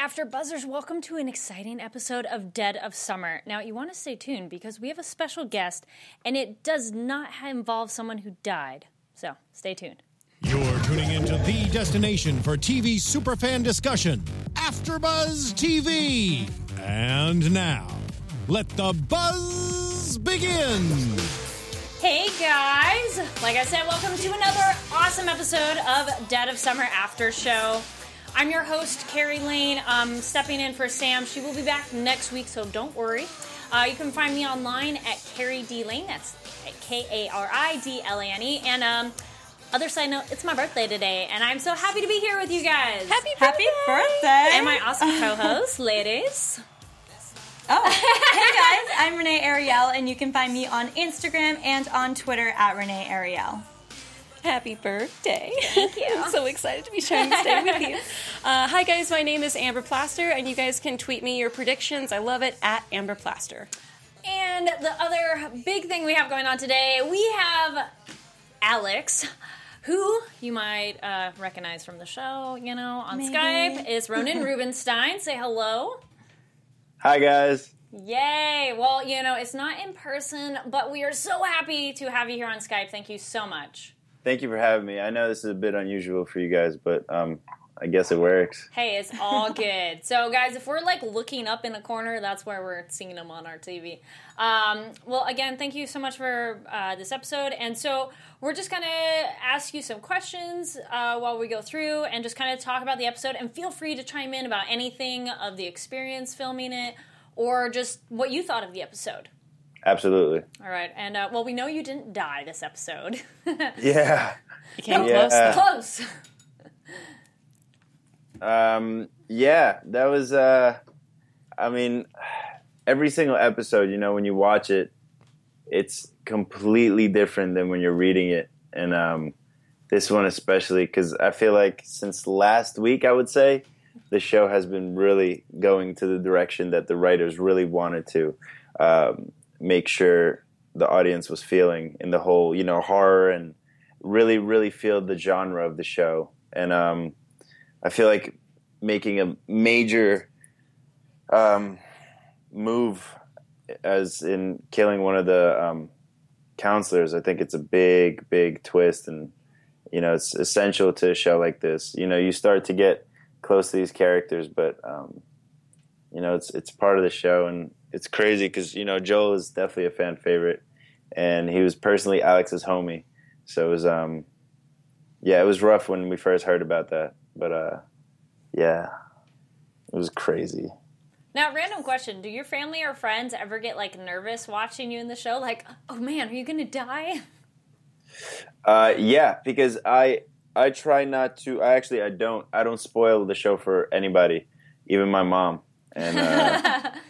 After Buzzers, welcome to an exciting episode of Dead of Summer. Now, you want to stay tuned because we have a special guest, and it does not involve someone who died. So, stay tuned. You're tuning into the destination for TV superfan discussion, AfterBuzz TV. And now, let the buzz begin. Hey guys! Like I said, welcome to another awesome episode of Dead of Summer After Show. I'm your host, Kari Lane. Um, stepping in for Sam. She will be back next week, so don't worry. Uh, you can find me online at Kari D Lane. That's K A R I D L A N E. And um, other side note, it's my birthday today, and I'm so happy to be here with you guys. Happy birthday! Happy birthday! And my awesome co-host, ladies. Oh, hey guys, I'm Renee Ariel, and you can find me on Instagram and on Twitter at Renee Ariel. Happy birthday. Thank you. I'm so excited to be sharing this day with you. Uh, hi, guys. My name is Amber Plaster, and you guys can tweet me your predictions. I love it at Amber Plaster. And the other big thing we have going on today, we have Alex, who you might uh, recognize from the show, you know, on Maybe. Skype, is Ronen Rubinstein. Say hello. Hi guys. Yay! Well, you know, it's not in person, but we are so happy to have you here on Skype. Thank you so much. Thank you for having me. I know this is a bit unusual for you guys, but um, I guess it works. Hey, it's all good. so, guys, if we're like looking up in the corner, that's where we're seeing them on our TV. Um, well, again, thank you so much for uh, this episode. And so, we're just going to ask you some questions uh, while we go through and just kind of talk about the episode. And feel free to chime in about anything of the experience filming it or just what you thought of the episode. Absolutely. All right. And, uh, well, we know you didn't die this episode. Yeah. You came Yeah. close. Close. Um, yeah, that was. Uh, I mean, every single episode, you know, when you watch it, it's completely different than when you're reading it, and um, this one especially because I feel like since last week, I would say the show has been really going to the direction that the writers really wanted to um, make sure the audience was feeling in the whole, you know, horror and really, really feel the genre of the show. And um, I feel like making a major um, move, as in killing one of the um, counselors. I think it's a big, big twist, and you know, it's essential to a show like this. You know, you start to get close to these characters, but um, you know, it's it's part of the show, and it's crazy because you know Joel is definitely a fan favorite, and he was personally Alex's homie, so it was um, yeah, it was rough when we first heard about that, but uh, yeah, it was crazy. Now, random question: Do your family or friends ever get like nervous watching you in the show? Like, oh man, are you gonna die? Uh, yeah, because I I try not to. I actually I don't I don't spoil the show for anybody, even my mom. And uh,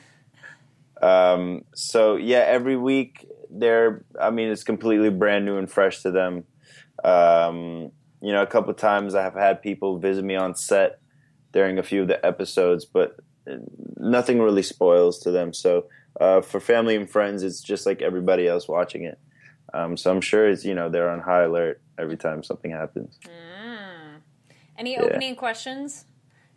um, so yeah, every week they're. I mean, it's completely brand new and fresh to them. Um, you know, a couple of times I have had people visit me on set during a few of the episodes, but nothing really spoils to them. So uh, for family and friends, it's just like everybody else watching it. Um, so I'm sure it's you know they're on high alert every time something happens. Any opening questions,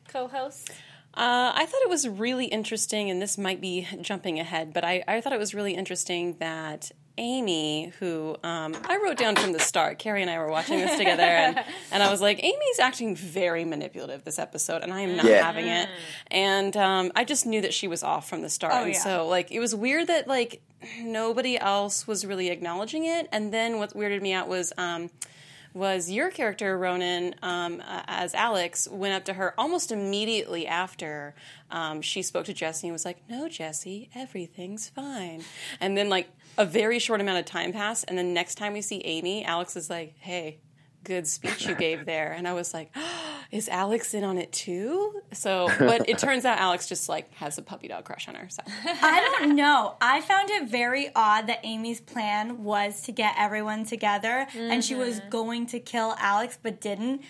co-host? Uh, I thought it was really interesting, and this might be jumping ahead, but I, I thought it was really interesting that Amy, who um, I wrote down from the start, Kari and I were watching this together, and, and I was like, Amy's acting very manipulative this episode, and I am not Yeah. having it. And um, I just knew that she was off from the start. Oh, and yeah. so, like, it was weird that, like, nobody else was really acknowledging it. And then what weirded me out was. Um, was your character Ronen um, uh, as Alex went up to her almost immediately after um, she spoke to Jesse and was like, "No, Jesse, everything's fine." And then like a very short amount of time passed, and then next time we see Amy, Alex is like, "Hey." Good speech you gave there, and I was like, "Is Alex in on it too?" So, but it turns out Alex just like has a puppy dog crush on her. So, I don't know. I found it very odd that Amy's plan was to get everyone together and she was mm-hmm. going to kill Alex but didn't.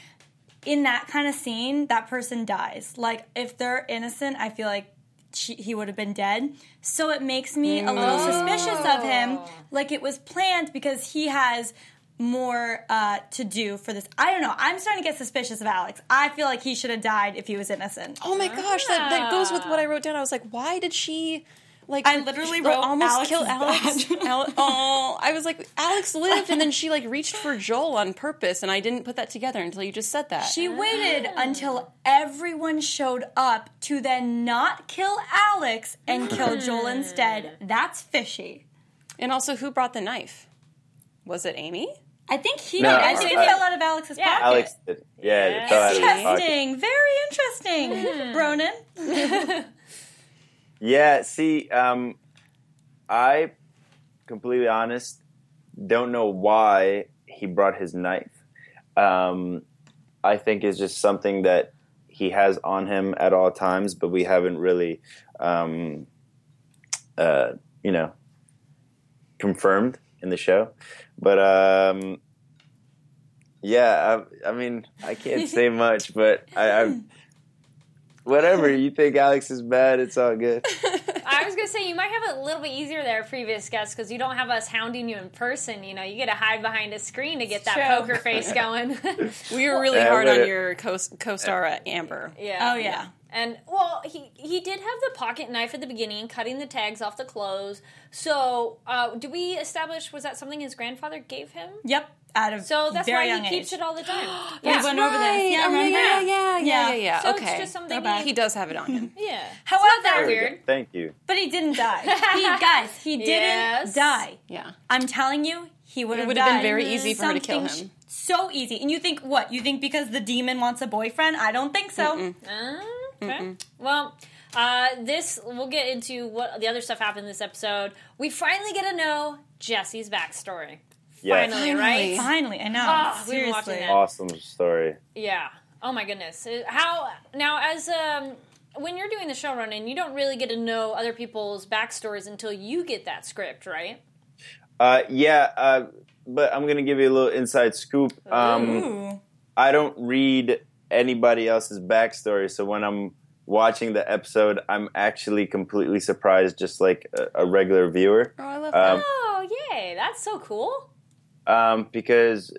In that kind of scene, that person dies. Like, if they're innocent, I feel like she, he would have been dead. So it makes me a little mm. suspicious of him. Oh. Like, it was planned because he has more uh, to do for this. I don't know. I'm starting to get suspicious of Alex. I feel like he should have died if he was innocent. Oh my gosh, that, that goes with what I wrote down. I was like, why did she like I literally wrote almost Alex kill is Alex? oh, I was like, Alex lived, and then she like reached for Joel on purpose, and I didn't put that together until you just said that. She waited until everyone showed up to then not kill Alex and kill Joel instead. That's fishy. and also, who brought the knife? Was it Amy? I think he No, did. I think it I- fell out of Alex's Yeah. pocket. Alex did. Yeah, it fell out of his pocket. Interesting. Very interesting, Bronan. Yeah, see, um, I, completely honest, don't know why he brought his knife. Um, I think it's just something that he has on him at all times, but we haven't really, um, uh, you know, confirmed in the show. But um, yeah, I, I mean, I can't say much, but I, I whatever you think Alex is bad, it's all good. I was gonna say you might have it a little bit easier there, previous guests, because you don't have us hounding you in person. You know, you get to hide behind a screen to get that True. poker face going. We were really Yeah, hard on it- your co- co-star uh, Amber. yeah. Oh yeah. And well, he he did have the pocket knife at the beginning, cutting the tags off the clothes. So, uh, did we establish was that something his grandfather gave him? Yep. Out of So that's very why young he keeps age. it all the time. yeah. We yeah. went over this. Yeah, oh, remember? yeah, yeah, yeah, yeah, Yeah. yeah. So okay, it's just something. He, he does have it on him. yeah. However, it's not that There we weird. Thank you. but he didn't die. He, guys, he didn't Yes. die. Yeah. I'm telling you, he would have. It would have been very easy for her to kill him. So easy. And you think what? You think because the demon wants a boyfriend? I don't think so. Uh, okay. Well, uh, this we'll get into what the other stuff happened in this episode. We finally get to know Jesse's backstory. Yes. Finally, right? Finally, I know. Oh, we've watching Seriously. that. Awesome story. Yeah. Oh my goodness. Uh, How now as um when you're doing the show running, you don't really get to know other people's backstories until you get that script, right? Uh, yeah, uh, but I'm gonna give you a little inside scoop. Um, Ooh. I don't read anybody else's backstory, so when I'm watching the episode, I'm actually completely surprised, just like a, a regular viewer, Oh, I love Um, that. Oh, yay! That's so cool. um, because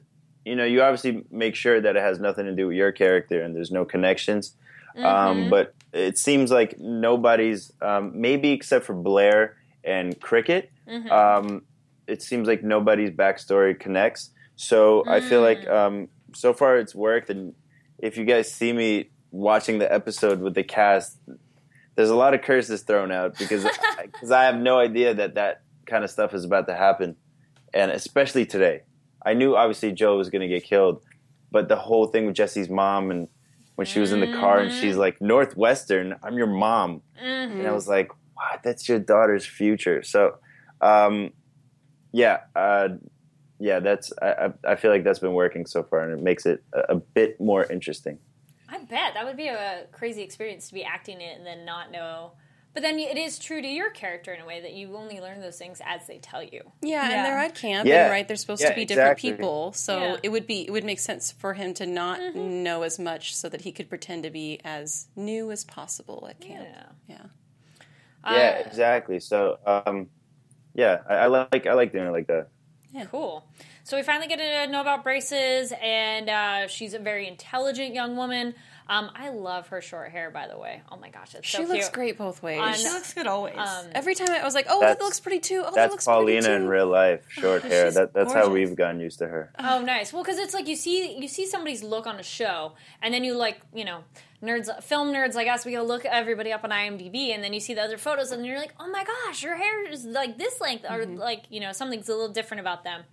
you know you obviously make sure that it has nothing to do with your character and there's no connections. Um, but it seems like nobody's, um, maybe except for Blair and Cricket. Um, it seems like nobody's backstory connects. So I feel like um, so far it's worked. And if you guys see me watching the episode with the cast, there's a lot of curses thrown out because because I have no idea that that kind of stuff is about to happen, and especially today. I knew obviously Joe was going to get killed, but the whole thing with Jesse's mom and when she was in the car and she's like Northwestern, I'm your mom, and I was like, what? That's your daughter's future. So, um, yeah, uh, yeah, that's I, I I feel like that's been working so far, and it makes it a, a bit more interesting. I bet that would be a crazy experience to be acting it and then not know. But then it is true to your character in a way that you only learn those things as they tell you. Yeah, Yeah. and they're at camp, Yeah. and right, they're supposed Yeah, to be different people. So Yeah. it would be it would make sense for him to not know as much, so that he could pretend to be as new as possible at camp. Yeah. Yeah. Yeah, Uh, exactly. So, um, yeah, I, I like I like doing it like that. Cool. So we finally get to know about braces, and uh, she's a very intelligent young woman. Um, I love her short hair, by the way. Oh my gosh, it's so She looks cute. great both ways. On- She looks good always. Every time I was like, "Oh, that looks pretty too." Oh, that That's looks pretty Paulina too. in real life, short hair. That that's how we've gotten used to her. Oh, nice. Well, because it's like you see you see somebody's look on a show, and then you like you know nerds, film nerds like us, we go look everybody up on IMDb, and then you see the other photos, and you're like, oh my gosh, your hair is like this length, or like you know something's a little different about them.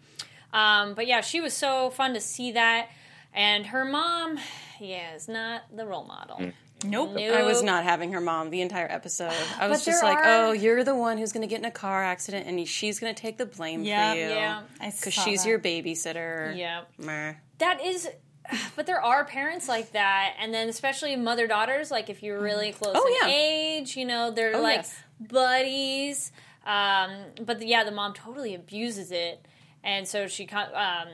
Um, but yeah, she was so fun to see that, and her mom, yeah, is not the role model. nope. Nope. I was not having her mom the entire episode. I was just like, are- "Oh, you're the one who's going to get in a car accident, and she's going to take the blame Yeah, for you, yeah. I because she's that. your babysitter." Yeah. Meh. That is, but there are parents like that, and then especially mother daughters. Like if you're really close Oh, in yeah. age, you know, they're Oh, like yes. buddies. Um, but yeah, the mom totally abuses it, and so she co- um,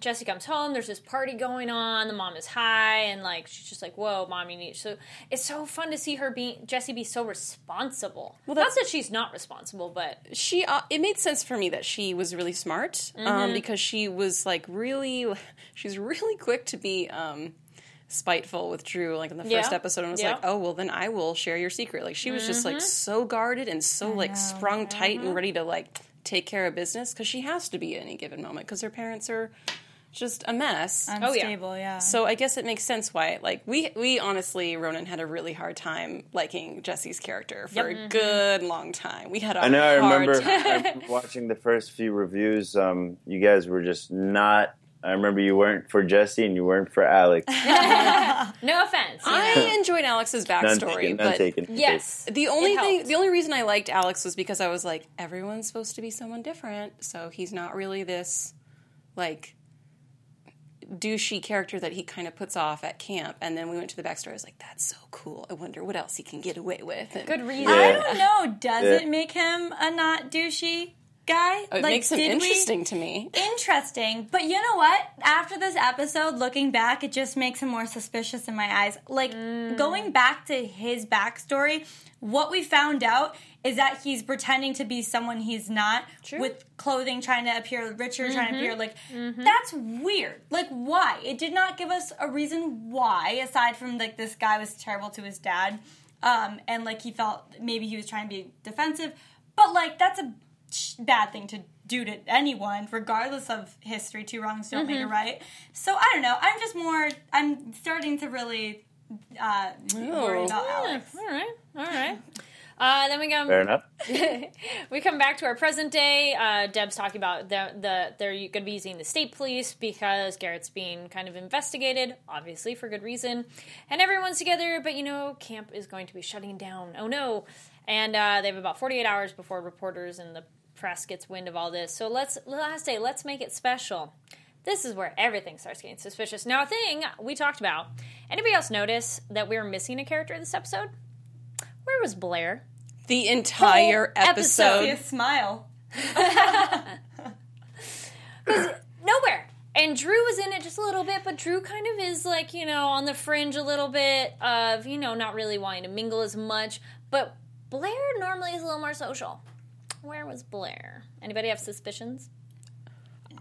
Jesse comes home. There's this party going on. The mom is high, and like she's just like, "Whoa, mom, you need." So it's so fun to see her be Jesse be so responsible. Well, that's, not that's- that she's not responsible, but she uh, it made sense for me that she was really smart Mm-hmm. um, because she was like really she's really quick to be um, spiteful with Drew like in the first Yeah. episode and was Yeah. like oh well then I will share your secret like she was just Mm-hmm. like so guarded and so like sprung tight and ready to like take care of business because she has to be at any given moment because her parents are just a mess Oh, yeah. Unstable, yeah. so I guess it makes sense why like we we honestly Ronen had a really hard time liking Jesse's character for a good long time. We had a I know. I hard remember. I remember watching the first few reviews. Um, you guys were just not. I remember you weren't for Jesse and you weren't for Alex. no offense. I enjoyed Alex's None backstory, taken. None but taken. yes, the only It thing, helped. the only reason I liked Alex was because I was like, everyone's supposed to be someone different, so he's not really this like douchey character that he kind of puts off at camp. And then we went to the backstory. I was like, that's so cool. I wonder what else he can get away with. And good reason. I don't know. Does Yeah. it make him a not douchey guy? Oh, it makes him did we- interesting to me. Interesting. But you know what? After this episode, looking back, it just makes him more suspicious in my eyes. Like, mm. going back to his backstory, what we found out is that he's pretending to be someone he's not with clothing trying to appear richer, trying to mm-hmm. appear like. Mm-hmm. That's weird. Like, why? It did not give us a reason why, aside from like this guy was terrible to his dad. Um, and like he felt maybe he was trying to be defensive, but like that's a sh- bad thing to do to anyone, regardless of history. Two wrongs don't make a right. So I don't know. I'm just more. I'm starting to really uh, worry about Alex. All right, all right. Uh, then we go. Fair enough. we come back to our present day. Uh, Deb's talking about the, the they're going to be using the state police because Garrett's being kind of investigated, obviously for good reason, and everyone's together. But you know, camp is going to be shutting down. Oh no! And uh, they have about 48 hours before reporters and the press gets wind of all this. So let's last day. Let's make it special. This is where everything starts getting suspicious. Now, a thing we talked about. Anybody else notice that we were missing a character this episode? Where was Blair? The entire Whole episode. See a smile. nowhere. And Drew was in it just a little bit, but Drew kind of is like, you know, on the fringe a little bit of, you know, not really wanting to mingle as much. But Blair normally is a little more social. Where was Blair? Anybody have suspicions?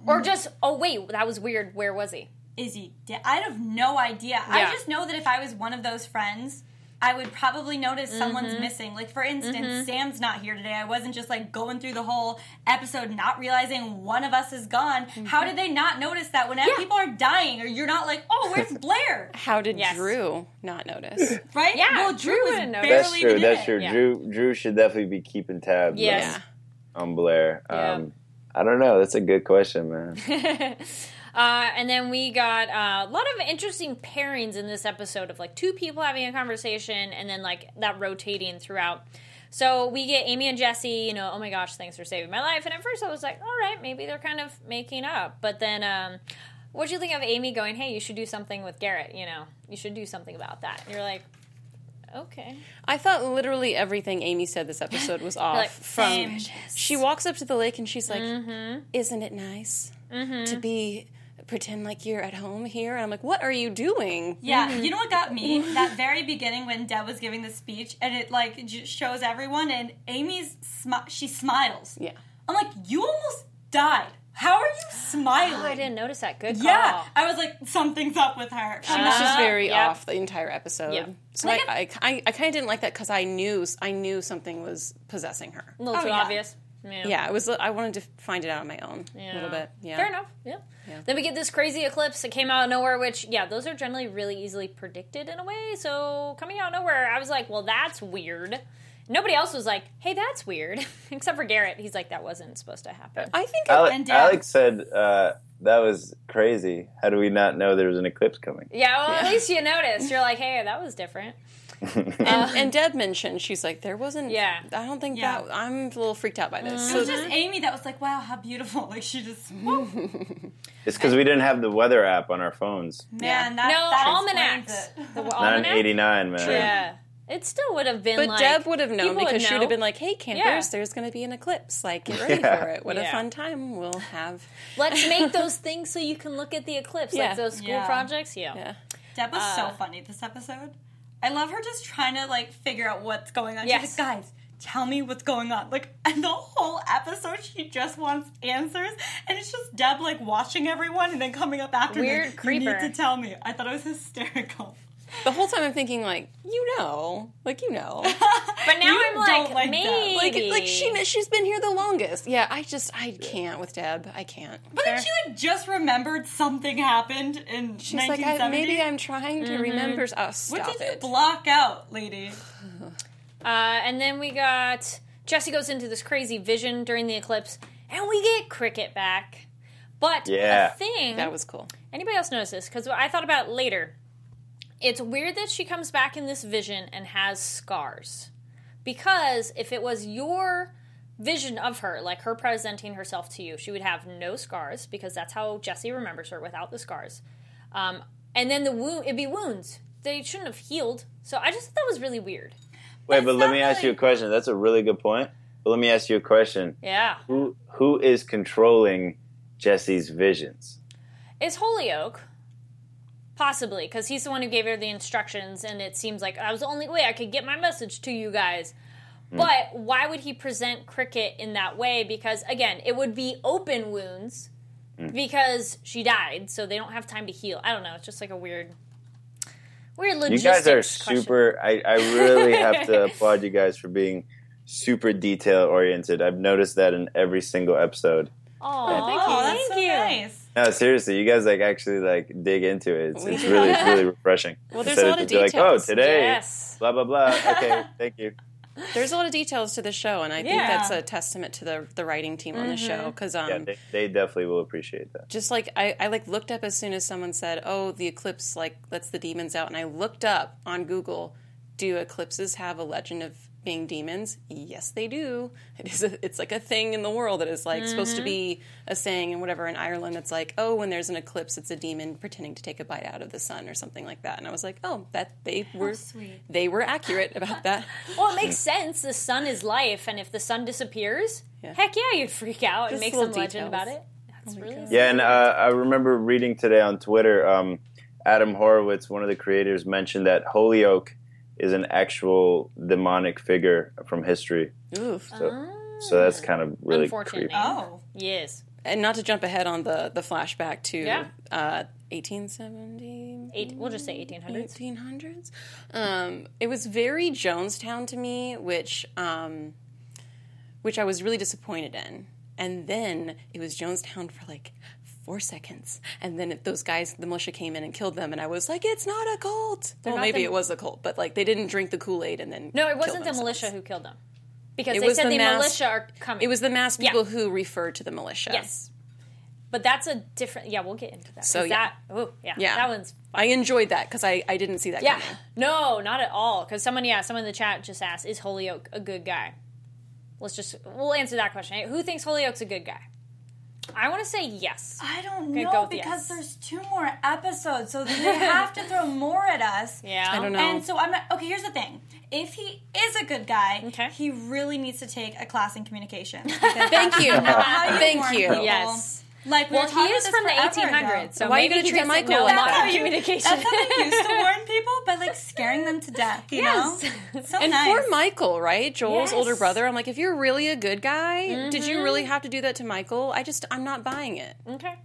Or just, oh, wait, that was weird. Where was he? Is he? De- I have no idea. I just know that if I was one of those friends. I would probably notice Mm-hmm. someone's missing. Like for instance, Sam's not here today. I wasn't just like going through the whole episode not realizing one of us is gone. How did they not notice that whenever Mm-hmm. Yeah. people are dying or you're not like, "Oh, where's Blair?" How did Yes. Drew not notice? Right? Yeah, Well, Drew Drew was wouldn't notice. barely That's true. That's true. Yeah. Drew Drew should definitely be keeping tabs Yes. yeah. On, Blair. Yeah. Um, I don't know. That's a good question, man. Uh, and then we got uh, a lot of interesting pairings in this episode of like two people having a conversation and then like that rotating throughout. So we get Amy and Jesse, you know, oh my gosh, thanks for saving my life. And at first I was like, all right, maybe they're kind of making up. But then, um, what'd you think of Amy going, hey, you should do something with Garrett? You know, you should do something about that. And you're like, okay. I thought literally everything Amy said this episode was off. like, from she walks up to the lake and she's like, Mm-hmm. "Isn't it nice to be pretend like you're at home here?" And I'm like, "What are you doing?" Yeah, Mm-hmm. you know what got me? that very beginning when Deb was giving the speech, and it like j- shows everyone, and Amy's smi- she smiles. Yeah. I'm like, you almost died. How are you smiling? Oh, I didn't notice that. Good call. Yeah, I was like, something's up with her. She was just Uh, very yeah. off the entire episode. Yeah. So Like I, I, I, I kind of didn't like that because I knew I knew something was possessing her. A little Oh, too yeah. obvious. Yeah. Yeah, it was. I wanted to find it out on my own a little bit. Yeah, Fair enough. Yeah. Then we get this crazy eclipse that came out of nowhere, which, yeah, those are generally really easily predicted in a way. So coming out of nowhere, I was like, well, that's weird. Nobody else was like, hey, that's weird. Except for Garrett. He's like, that wasn't supposed to happen. I think Ale- And Deb. Alex said uh, that was crazy. How do we not know there was an eclipse coming? Yeah, well, at least you noticed. You're like, hey, that was different. and, and Deb mentioned she's like there wasn't. Yeah. I don't think Yeah. that. I'm a little freaked out by this. It was just Amy that was like, wow, how beautiful. Like, she just, It's because we didn't have the weather app on our phones. man, that, no, that almanacs. explains it. The Not in almanac? '89, man. Yeah. It still would have been But like. Deb would have known people would because she would have been like, "Hey, campers, Yeah. there's going to be an eclipse. Like, get ready Yeah. for it. What a fun time we'll have." Let's make those things so you can look at the eclipse, Yeah. like those school Yeah. projects. Yeah. Yeah. Deb was Uh, so funny this episode. I love her just trying to like figure out what's going on. Yes. She's like, guys, tell me what's going on. Like, and the whole episode, she just wants answers, and it's just Deb like watching everyone and then coming up after me. Weird You creeper. need to tell me. I thought it was hysterical. The whole time I'm thinking, like, you know, like you know, But now You I'm like, like maybe. Like like she she's been here the longest. Yeah, I just I can't with Deb. I can't. But then she like just remembered something happened in She's like, 1970. I, maybe I'm trying Mm-hmm. to remember. Oh, what stop did you it. block out, lady? Uh, and then we got Jesse goes into this crazy vision during the eclipse, and we get Cricket back. But Yeah. a thing that was cool. Anybody else notice this? Because I thought about it later. It's weird that she comes back in this vision and has scars. Because if it was your vision of her, like her presenting herself to you, she would have no scars because that's how Jesse remembers her without the scars. Um, and then the wound, it'd be wounds. They shouldn't have healed. So I just thought that was really weird. Wait, That's but let me ask you a question. That's a really good point. But let me ask you a question. Yeah. Who who is controlling Jesse's visions? Is Holyoke. Possibly, because he's the one who gave her the instructions, and it seems like that was the only way I could get my message to you guys. Hmm. But why would he present Cricket in that way? Because, again, it would be open wounds hmm. because she died, so they don't have time to heal. I don't know. It's just like a weird, weird logistics. You guys are question. super. I, I really have to applaud you guys for being super detail oriented. I've noticed that in every single episode. Aw, thank oh, you. that's Thank so you. nice. No, seriously, you guys like actually like dig into it. It's, it's really it's really refreshing. Well, there's Instead a lot of just be like, details. oh, today, Yes. blah blah blah. Okay, thank you. There's a lot of details to the show, and I think that's a testament to the the writing team on the show because um, Yeah, they, they definitely will appreciate that. just like I, I like looked up as soon as someone said, "Oh, the eclipse like lets the demons out," and I looked up on Google, "Do eclipses have a legend of being demons?" Yes, they do. It is. A, it's like a thing in the world that is like supposed to be a saying and whatever in Ireland. That's like, oh, when there's an eclipse, it's a demon pretending to take a bite out of the sun or something like that. And I was like, oh, that they were sweet. they were accurate about that. Well, it makes sense. The sun is life, and if the sun disappears, Yeah. heck yeah, you'd freak out and Just make some little legend about it. That's really Yeah, and uh, I remember reading today on Twitter. Um, Adam Horowitz, one of the creators, mentioned that Holyoke is an actual demonic figure from history. Oof. So, so that's kind of really Unfortunate creepy. Oh. Yes. and not to jump ahead on the the flashback to Yeah. uh, 1870 Eight, we'll just say 1800s. 1800s um, it was very jonestown to me which um, which i was really disappointed in and then it was jonestown for like four seconds and then those guys the militia came in and killed them and i was like it's not a cult well maybe the- it was a cult but like they didn't drink the kool-aid and then No, it wasn't the militia who killed them. Because It they said the the, mass- militia are coming. it was the mass Yeah. people who referred to the militia Yes. But that's a different. Yeah, we'll get into that. So yeah. that. Oh, yeah. Yeah. That one's. I enjoyed that because I, I didn't see that Yeah. coming. No, not at all. Because someone, yeah, someone in the chat just asked, "Is Holyoke a good guy?" Let's just we'll answer that question. Who thinks Holyoke's a good guy? I want to say yes. I don't know go because yes. there's two more episodes, so they have to throw more at us. Yeah. I don't know. And so I'm not, okay. Here's the thing: if he is a good guy, Okay. he really needs to take a class in communication. Thank you. You Thank you. people. Yes. Like we Well, he is from the this forever ago. 1800s, so Why are you gonna he treat Michael know like about that? communication. That's how they used to warn people by like scaring them to death. You Yes. know, so And nice. poor Michael, right? Joel's Yes. older brother. I'm like, if you're really a good guy, did you really have to do that to Michael? I just, I'm not buying it. okay.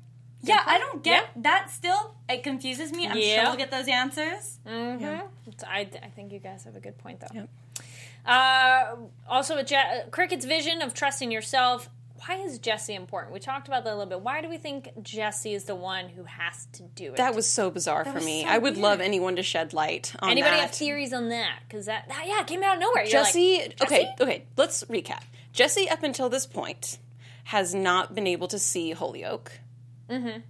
Yeah, I don't get Yeah. that. Still, it confuses me. I'm Yeah. sure we'll get those answers. Mm-hmm. I, I think you guys have a good point, though. Yep. Uh, also, Je- Cricket's vision of trusting yourself. Why is Jesse important? We talked about that a little bit. Why do we think Jesse is the one who has to do it? That was so bizarre for me. so I would weird. love anyone to shed light on Anybody that. have theories on that? Because that, that, yeah, it came out of nowhere. Jesse, like, okay, okay, let's recap. Jesse, up until this point, has not been able to see Holyoke. Mm-hmm.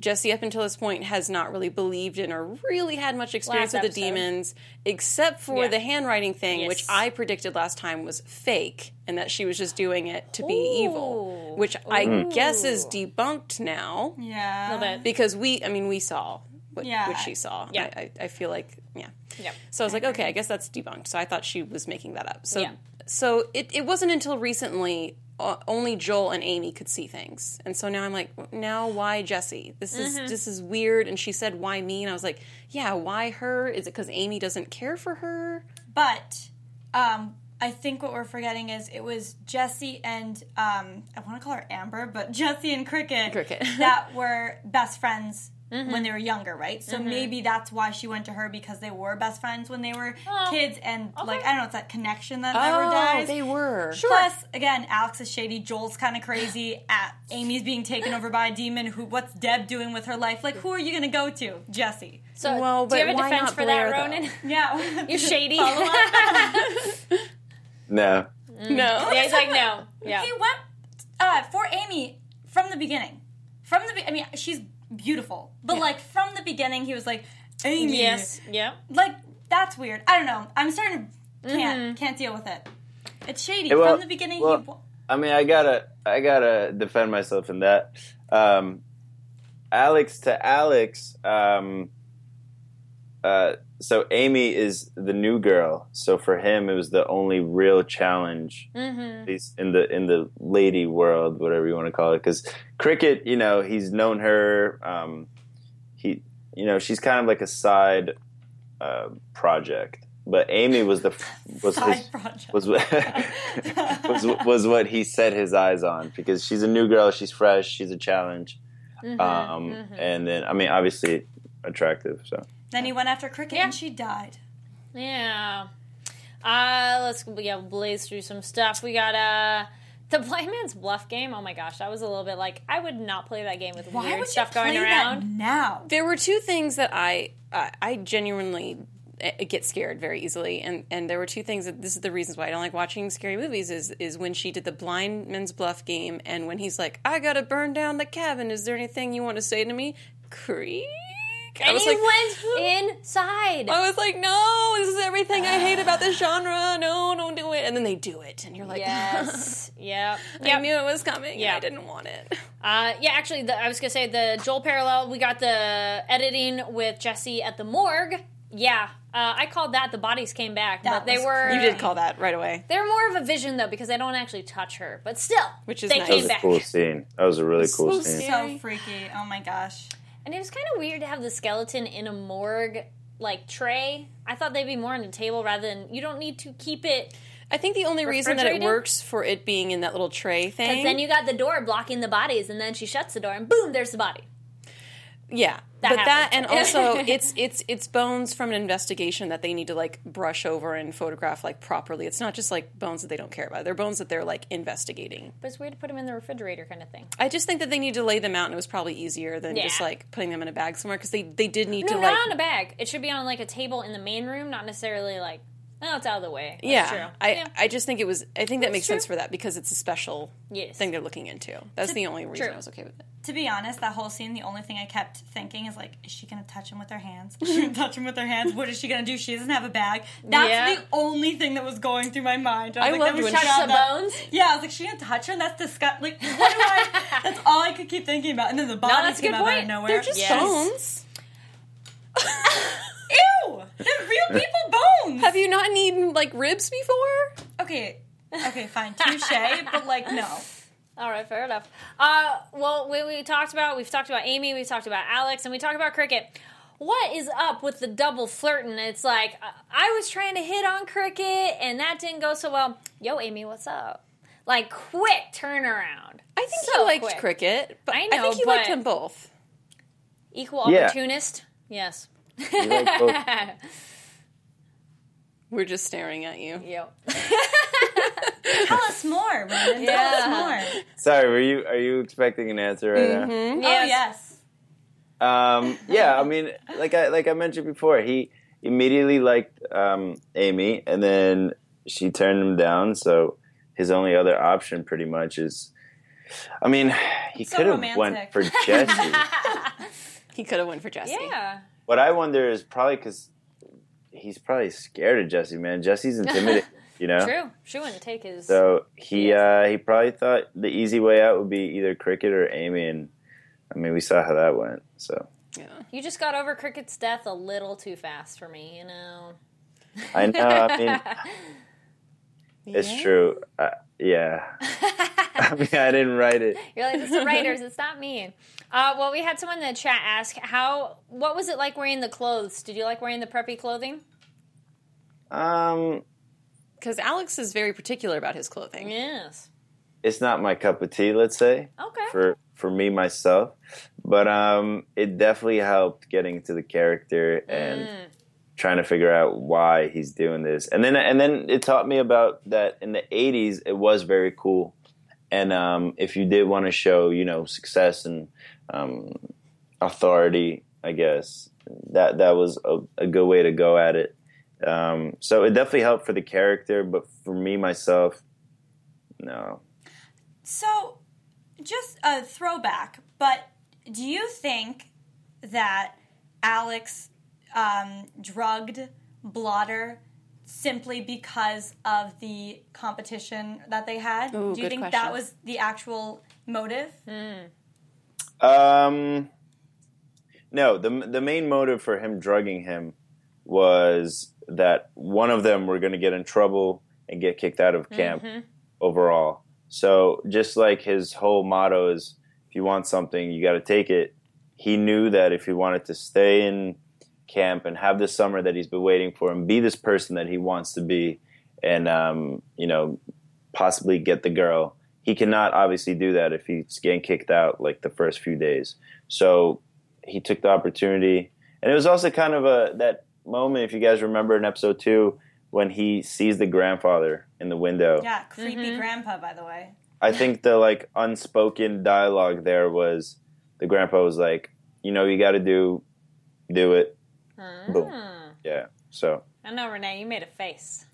Jesse, up until this point, has not really believed in or really had much experience Last with the episode. demons, except for Yeah. the handwriting thing, Yes. which I predicted last time was fake and that she was just doing it to be evil, Ooh. which I guess is debunked now Yeah, A little bit. because we, I mean, we saw what, Yeah. what she saw. Yeah. I, I, I feel like, yeah. Yep. So I was like, okay, I guess that's debunked. So I thought she was making that up. So Yeah. so it, it wasn't until recently only Joel and Amy could see things, and so now I'm like, now why Jesse? This is Mm-hmm. this is weird. And she said, why me? And I was like, yeah, why her? Is it because Amy doesn't care for her? But um, I think what we're forgetting is it was Jesse and um, I want to call her Amber, but Jesse and Cricket, Cricket. that were best friends Mm-hmm. when they were younger, right? So maybe that's why she went to her because they were best friends when they were kids, and like I don't know, it's that connection that never dies. Oh, they were. Plus, again, Alex is shady. Joel's kind of crazy. At Amy's being taken over by a demon. Who? What's Deb doing with her life? Like, who are you going to go to? Jesse. So, Well, do you have a defense not for Blair, that, though? Ronen? Yeah, You're shady. No. No. Yeah, he's like, no. Yeah. He went uh, for Amy from the beginning. From the, be- I mean, she's beautiful, but like from the beginning, he was like, Amy. Yes. Yeah. Like that's weird. I don't know. I'm starting to can't can't deal with it. It's shady well- from the beginning. well- he, I mean, I gotta, I gotta defend myself in that. Um, Alex to Alex. Um, uh, so Amy is the new girl. So for him, it was the only real challenge, at least in the in the lady world, whatever you want to call it. Because Cricket, you know, he's known her. Um, he, you know, she's kind of like a side uh, project. But Amy was the was his, project. was what was was what he set his eyes on because she's a new girl, she's fresh, she's a challenge, Mm-hmm, um, and then I mean obviously attractive. So then he went after Cricket Yeah. and she died. Yeah. Uh, let's yeah blaze through some stuff. We got uh the Blind Man's Bluff game. Oh my gosh, that was a little bit like I would not play that game with Why weird would stuff you going play around. that now? There were two things that I I I genuinely uh, get scared very easily, and and there were two things that this is the reasons why I don't like watching scary movies is is when she did the blind men's bluff game, and when he's like, I gotta burn down the cabin. Is there anything you want to say to me? Creak. I And was he like, went inside. I was like, no, this is everything I hate about this genre. No, don't do it. And then they do it, and you're like, yes. yep. I Yep. knew it was coming. Yeah, Yeah. I didn't want it. Uh, yeah, actually, the, I was gonna say the Joel parallel. We got the editing with Jesse at the morgue. Yeah, uh, I called that. The bodies came back, That but they were crazy. You did call that right away. They're more of a vision though because they don't actually touch her, but still, Which is they nice. that came was a cool scene. That was a really cool so scene. scary. So freaky. Oh my gosh. And it was kind of weird to have the skeleton in a morgue like tray. I thought they'd be more on the table rather than you don't need to keep it I think the only reason that it works for it being in that little tray thing. because then you got the door blocking the bodies, and then she shuts the door, and boom, there's the body. Yeah, That but that and also it's it's it's bones from an investigation that they need to like brush over and photograph like properly. It's not just like bones that they don't care about. They're bones that they're like investigating. But it's weird to put them in the refrigerator, kind of thing. I just think that they need to lay them out, and it was probably easier than just like putting them in a bag somewhere because they they did need No, to not like on a bag. It should be on like a table in the main room, not necessarily like. Oh, it's out of the way. That's yeah. true. I yeah. I just think it was I think that makes true. sense for that because it's a special Yes. thing they're looking into. That's the only reason True. I was okay with it. To be honest, that whole scene, the only thing I kept thinking is like, is she gonna touch him with her hands? Is she gonna touch him with her hands? What is she gonna do? She doesn't have a bag. That's Yeah. the only thing that was going through my mind. was I like, loved when she- the bones? Yeah, I was like, she gonna touch him? That's disgusting. Like, what do I? That's all I could keep thinking about. And then the bodies a came out out of nowhere. They're just Yes. bones. ew. They're real people bones. Have you not eaten like ribs before? Okay, okay, fine, touche. but like, no. All right, fair enough. Uh, well, we, we talked about we've talked about Amy, we've talked about Alex, and we talked about Cricket. What is up with the double flirting? It's like uh, I was trying to hit on Cricket, and that didn't go so well. Yo, Amy, what's up? Like quick turnaround. I think So he liked quick. cricket, but I I, think he liked but- them both. Equal Yeah. opportunist. Yes. You like both- We're just staring at you. Yep. Tell us more, Ronen. Yeah. Tell us more. Sorry, were you are you expecting an answer right now? Oh yes. Um, yeah, I mean, like I like I mentioned before, he immediately liked um, Amy, and then she turned him down. So his only other option, pretty much, is, I mean, he So could have went for Jesse. He could have went for Jesse. Yeah. What I wonder is probably because he's probably scared of Jesse. Man, Jesse's intimidating, you know. True. She wouldn't take his. So he uh, he probably thought the easy way out would be either Cricket or Amy, and I mean, we saw how that went. So Yeah. You just got over Cricket's death a little too fast for me, you know. I know. I mean, it's true. Uh, yeah. I mean, I didn't write it. You're like, it's the writers, it's not me. Uh, well, we had someone in the chat ask how what was it like wearing the clothes? Did you like wearing the preppy clothing? Um, Because Alex is very particular about his clothing. Yes. it's not my cup of tea. Let's say Okay. for for me myself, but um, it definitely helped getting into the character and Mm. Trying to figure out why he's doing this. And then and then it taught me about that in the '80s it was very cool. And um, if you did want to show, you know, success and um, authority, I guess that that was a, a good way to go at it. Um, so it definitely helped for the character, but for me myself, no. So, just a throwback, but do you think that Alex um, drugged Blotter simply because of the competition that they had? Ooh, do you good think that was the actual motive? Um, no, the the main motive for him drugging him was that one of them were going to get in trouble and get kicked out of camp overall. So just like his whole motto is, if you want something, you got to take it. He knew that if he wanted to stay in camp and have this summer that he's been waiting for and be this person that he wants to be, and um, you know, possibly get the girl. He cannot obviously do that if he's getting kicked out like the first few days. So he took the opportunity, and it was also kind of a that moment if you guys remember in episode two when he sees the grandfather in the window. Yeah, creepy grandpa, by the way. I think the like unspoken dialogue there was the grandpa was like, you know, you got to do, do it, boom, ah. yeah. So I know, Renee, you made a face.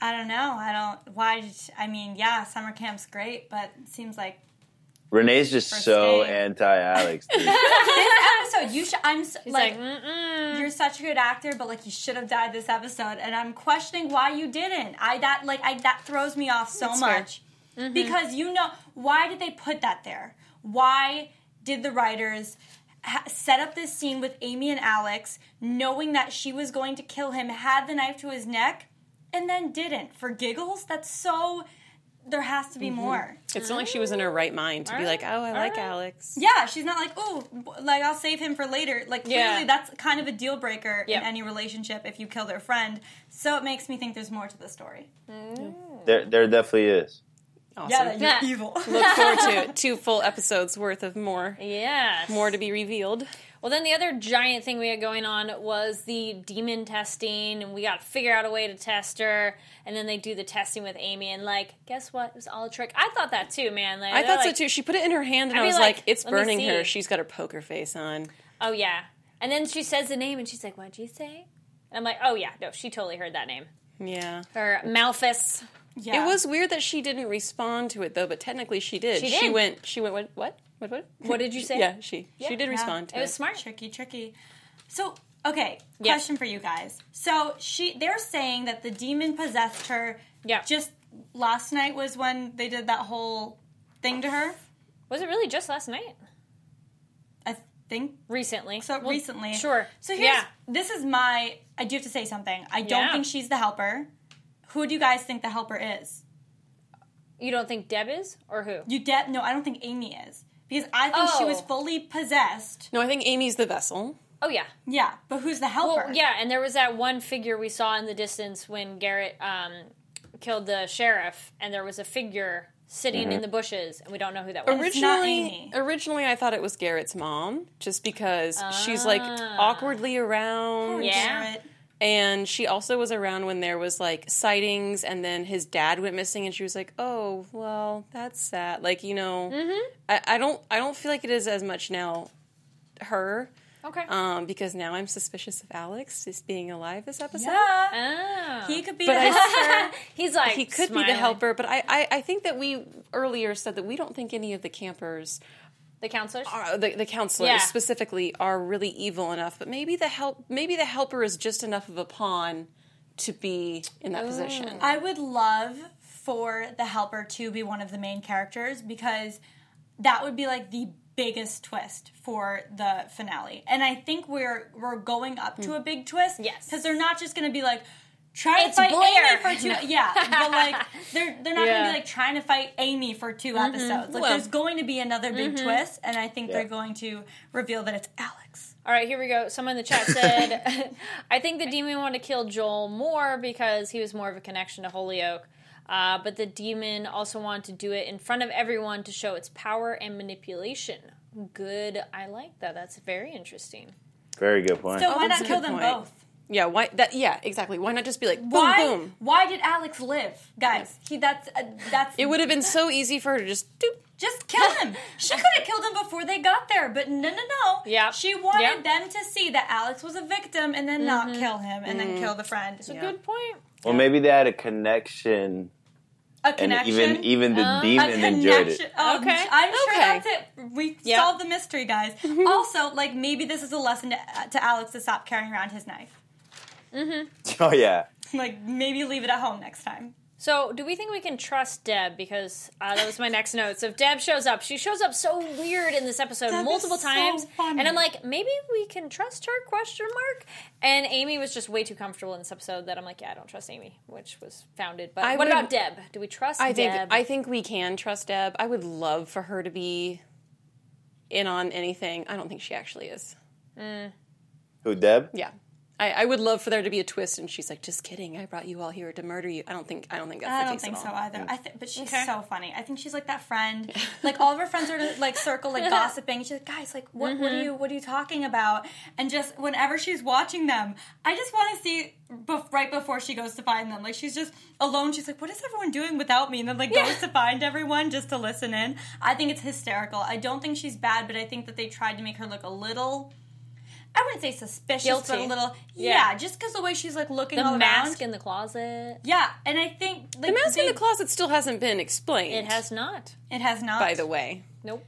I don't know. I don't. Why? Did, I mean, yeah, summer camp's great, but it seems like Renee's just For so staying. anti-Alex. dude. episode. You should. I'm so, like, like, you're such a good actor, but like you should have died this episode, and I'm questioning why you didn't. I that like I that throws me off so That's fair. much mm-hmm. because you know why did they put that there? Why did the writers? Ha- set up this scene with Amy and Alex, knowing that she was going to kill him, had the knife to his neck, and then didn't for giggles. That's so. There has to be mm-hmm. more. It's not like she was in her right mind to be like, oh, I like right. Alex. Yeah, she's not like, oh, like I'll save him for later. Like clearly, Yeah. that's kind of a deal breaker Yep. in any relationship if you kill their friend. So it makes me think there's more to the story. there, there definitely is. Awesome. Yeah, you're evil. Look forward to it. Two full episodes worth of more. Yes. More to be revealed. Well, then the other giant thing we had going on was the demon testing, and we got to figure out a way to test her. And then they do the testing with Amy, and like, guess what? It was all a trick. I thought that too, man. Like, I thought like, so too. She put it in her hand, and I'd I be was like, like, "It's burning her." She's got her poker face on. Oh yeah. And then she says the name, and she's like, "What'd you say?" And I'm like, "Oh yeah, no, she totally heard that name." Yeah. Or Malphas. Yeah. It was weird that she didn't respond to it though, but technically she did. She She went. She went. What? What? What? What? What did you say? yeah, she. She did Yeah. respond to It it. was smart. tricky, tricky. So, okay, Yeah. question for you guys. So she, they're saying that the demon possessed her. Yeah. Just last night was when they did that whole thing to her. Was it really just last night? I think Recently. so. Well, recently, Sure. So here's yeah. this is my. I do have to say something. I don't Yeah. think she's the helper. Who do you guys think the helper is? You don't think Deb is, or who? You de- no, I don't think Amy is because I think she Oh. was fully possessed. no, I think Amy's the vessel. Oh yeah. Yeah, but who's the helper? Well, yeah, and there was that one figure we saw in the distance when Garrett um, killed the sheriff, and there was a figure sitting in the bushes, and we don't know who that was. It's not Originally, Amy. originally I thought it was Garrett's mom, just because she's like Ah. awkwardly around. Yeah. Garrett. And she also was around when there was like sightings, and then his dad went missing, and she was like, "Oh, well, that's sad." Like you know, Mm-hmm. I, I don't, I don't feel like it is as much now. Her, okay. um, because now I'm suspicious of Alex just being alive this episode. Yeah, oh. he could be But the helper. He's like He could be the helper, but I, I, I think that we earlier said that we don't think any of the campers The counselors. uh, the, the counselors Yeah. specifically are really evil enough, but maybe the help maybe the helper is just enough of a pawn to be in that position. I would love for the helper to be one of the main characters because that would be like the biggest twist for the finale. And I think we're we're going up to a big twist. Yes. Because they're not just going to be like trying It's to fight Blair. Amy for two. Yeah, but like they're they're not going to be like trying to fight Amy for 2 episodes. Like Well- there's going to be another big twist, and I think Yeah. they're going to reveal that it's Alex. All right, here we go. Someone in the chat said, I think the demon wanted to kill Joel more because he was more of a connection to Holyoke. Uh, but the demon also wanted to do it in front of everyone to show its power and manipulation. Good. I like that. That's very interesting. Very good point. So why that's not kill them point. both? Yeah, why that yeah, exactly. Why not just be like boom Why? boom? Why did Alex live, guys? He that's uh, that's It would have been so easy for her to just doop. Just kill him. she could have killed him before they got there, but no, no, no. Yeah. She wanted Yeah. them to see that Alex was a victim and then not mm-hmm. kill him and then mm-hmm. kill the friend. It's a good point. well, maybe they had a connection, A and connection. even even the uh, a demon enjoyed it. connection. Oh, Okay. I'm sure Okay. that's it. We Yeah. solved the mystery, guys. also, like maybe this is a lesson to, uh, to Alex to stop carrying around his knife. Oh yeah. Like maybe leave it at home next time. So, do we think we can trust Deb? Because uh, that was my next note. So, if Deb shows up, she shows up so weird in this episode Deb is multiple so times, funny. and I'm like, maybe we can trust her? Question mark. And Amy was just way too comfortable in this episode that I'm like, yeah, I don't trust Amy, which was founded. But I what would- about Deb? Do we trust I think Deb? I think we can trust Deb. I would love for her to be in on anything. I don't think she actually is. Who Deb? Yeah. I, I would love for there to be a twist, and she's like, "Just kidding. I brought you all here to murder you." I don't think. I don't think that's I the don't case think at so either. I th- but she's Okay. so funny. I think she's like that friend. Like all of her friends are like circle like gossiping. She's like, guys, like what what are mm-hmm. you what are you talking about? And just whenever she's watching them, I just want to see bef- right before she goes to find them. Like she's just alone. She's like, what is everyone doing without me? And then like goes to find everyone just to listen in. I think it's hysterical. I don't think she's bad, but I think that they tried to make her look a little. I wouldn't say suspicious, but a little. Yeah. Yeah, just because the way she's like looking the all mask around. in the closet. yeah, and I think like, The mask in the closet still hasn't been explained. It has not. It has not. by the way. Nope.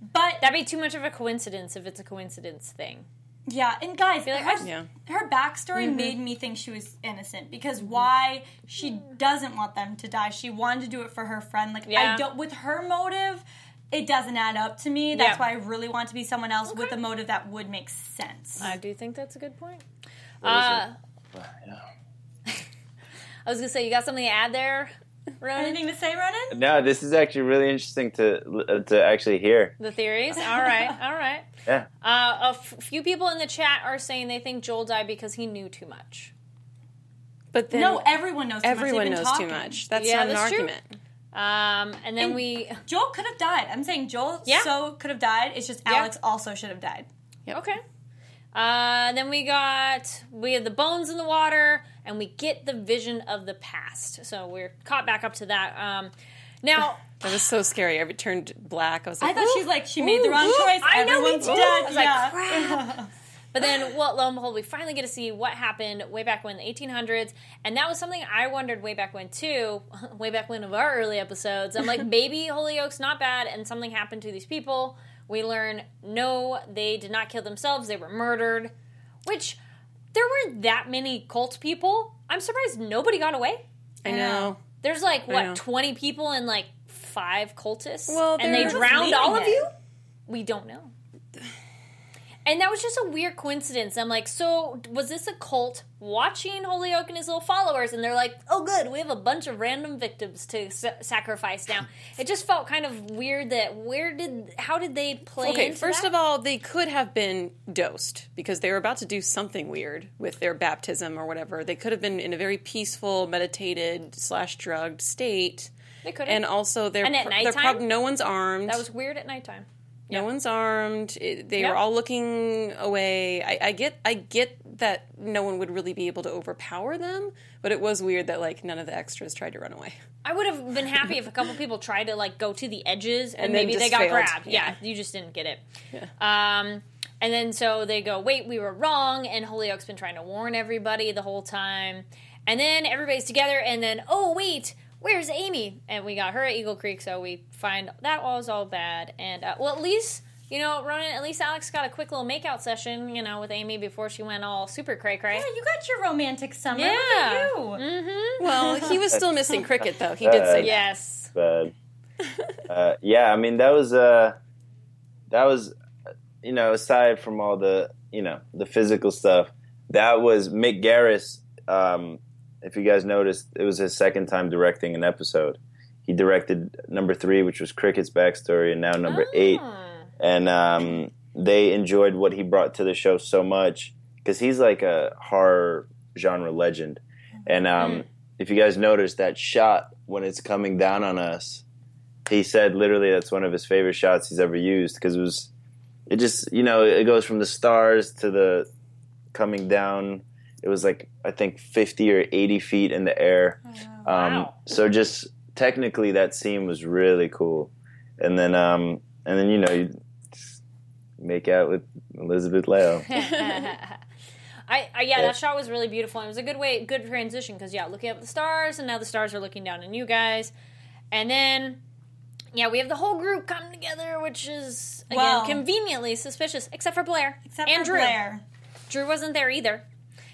But That'd be too much of a coincidence if it's a coincidence thing. yeah, and guys, like, her, oh, Yeah. her backstory mm-hmm. made me think she was innocent because why she hmm. doesn't want them to die. She wanted to do it for her friend. Like Yeah. I don't with her motive. It doesn't add up to me. That's Yeah. why I really want to be someone else with a motive that would make sense. I do think that's a good point. What is Uh, it? Yeah. I was gonna say, you got something to add there, Ronen? Anything to say, Ronen? No, this is actually really interesting to uh, to actually hear. The theories. All right, all right. Yeah. Uh, a f- few people in the chat are saying they think Joel died because he knew too much. But then No, everyone knows. Too everyone much. Knows been too much. That's Yeah, not an that's true. argument. Um, and then And- we. Joel could have died. I'm saying Joel Yeah. so could have died. It's just Yeah. Alex also should have died. Okay. Uh, then we got we have the bones in the water, and we get the vision of the past. So we're caught back up to that. Um, now That was so scary. It turned black. I was like, I thought "Ooh, she's like she made the wrong ooh." choice. I know, me Everyone's too. dead. I was like, yeah. crap. But then, well, lo and behold, we finally get to see what happened way back when, the 1800s. And that was something I wondered way back when, too. Way back when of our early episodes. I'm like, maybe Holyoke's not bad, and something happened to these people. We learn, no, they did not kill themselves. They were murdered. Which, there weren't that many cult people. I'm surprised nobody got away. I know. know. There's like, know. what, 20 people and like five cultists? Well, and they they're- drowned all of leading it. you? We don't know. And that was just a weird coincidence. I'm like, so was this a cult watching Holyoke and his little followers? And they're like, oh, good, we have a bunch of random victims to sa- sacrifice now. It just felt kind of weird that where did, how did they play Okay, first that? of all, they could have been dosed because they were about to do something weird with their baptism or whatever. They could have been in a very peaceful, meditated slash drugged state. they could have. And also, they're And at pro- they're prob- no one's armed. that was weird at nighttime. No one's armed. It- they Yeah. were all looking away. I, I get, I get that no one would really be able to overpower them, but it was weird that like none of the extras tried to run away. I would have been happy if a couple people tried to like go to the edges and, And maybe they got failed. grabbed. Yeah. Yeah. you just didn't get it. Um, and then so they go, wait, we were wrong, and Holyoke's been trying to warn everybody the whole time. And then everybody's together, and then oh wait, where's Amy? And we got her at Eagle Creek, so we find that was all bad. And uh, well, at least. You know, Ronen, at least Alex got a quick little makeout session, you know, with Amy before she went all super cray cray. Yeah, you got your romantic summer. Yeah. Look at you. Mm-hmm. Well, he was still missing cricket though. He did say. Yes. But uh, yeah, I mean that was uh, that was, you know, aside from all the, you know, the physical stuff, that was Mick Garris. Um, if you guys noticed, it was his second time directing an episode. He directed number three, which was Cricket's backstory, and now number eight. And um, they enjoyed what he brought to the show so much because he's like a horror genre legend. And um, if you guys noticed that shot when it's coming down on us, he said literally that's one of his favorite shots he's ever used because it was, it just you know it goes from the stars to the coming down. It was like I think fifty or eighty feet in the air. Um, Wow. So just technically, that scene was really cool. And then, um, and then you know, you make out with Elizabeth Lail. I, I yeah, that shot was really beautiful. And it was a good way, good transition because yeah, looking up at the stars, and now the stars are looking down on you guys, and then yeah, we have the whole group come together, which is again Well- conveniently suspicious, except for Blair, Except and for Drew. Blair. Drew wasn't there either,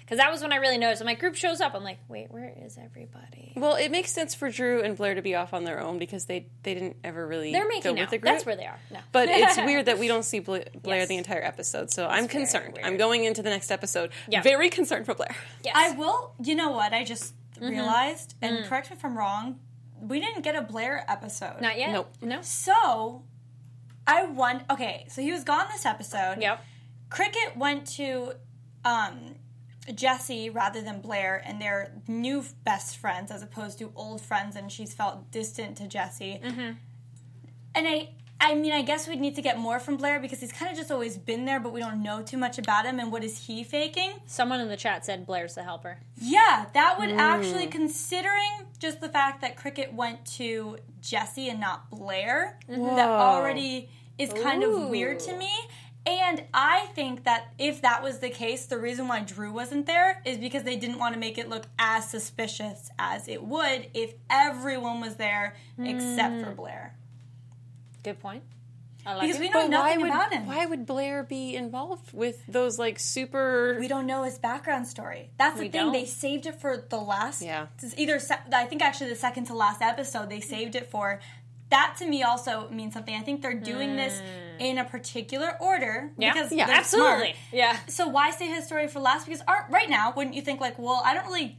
because that was when I really noticed. When my group shows up, I'm like, wait, where is everybody? Well, it makes sense for Drew and Blair to be off on their own because they they didn't ever really They're go making with out. the group. That's where they are. No, But it's weird that we don't see Bla- Blair Yes. the entire episode. So I'm concerned. I'm going into the next episode Yeah. very concerned for Blair. yes. I will. You know what? I just Mm-hmm. realized, and Mm. correct me if I'm wrong. We didn't get a Blair episode. not yet. Nope. No. So, I want. Okay, so he was gone this episode. Yep. Cricket went to um, Jesse rather than Blair, and they're new best friends as opposed to old friends, and she's felt distant to Jesse. Mm-hmm. And I, I mean, I guess we'd need to get more from Blair because he's kind of just always been there, but we don't know too much about him. And what is he faking? Someone in the chat said Blair's the helper. Yeah, that would actually, considering just the fact that Cricket went to Jesse and not Blair, that already is kind of weird to me. And I think that if that was the case, the reason why Drew wasn't there is because they didn't want to make it look as suspicious as it would if everyone was there except for mm. Blair. Good point. I like Because it. we know why nothing would about him. why would Blair be involved with those like super? We don't know his background story. That's the We thing. don't. They saved it for the last. Yeah. Either se- I think actually the second to last episode they saved it for. That to me also means something. I think they're doing this mm. In a particular order yeah, because yeah, they're absolutely. smart. Yeah. So why say his story for last? Because aren't right now wouldn't you think like, well, I don't really.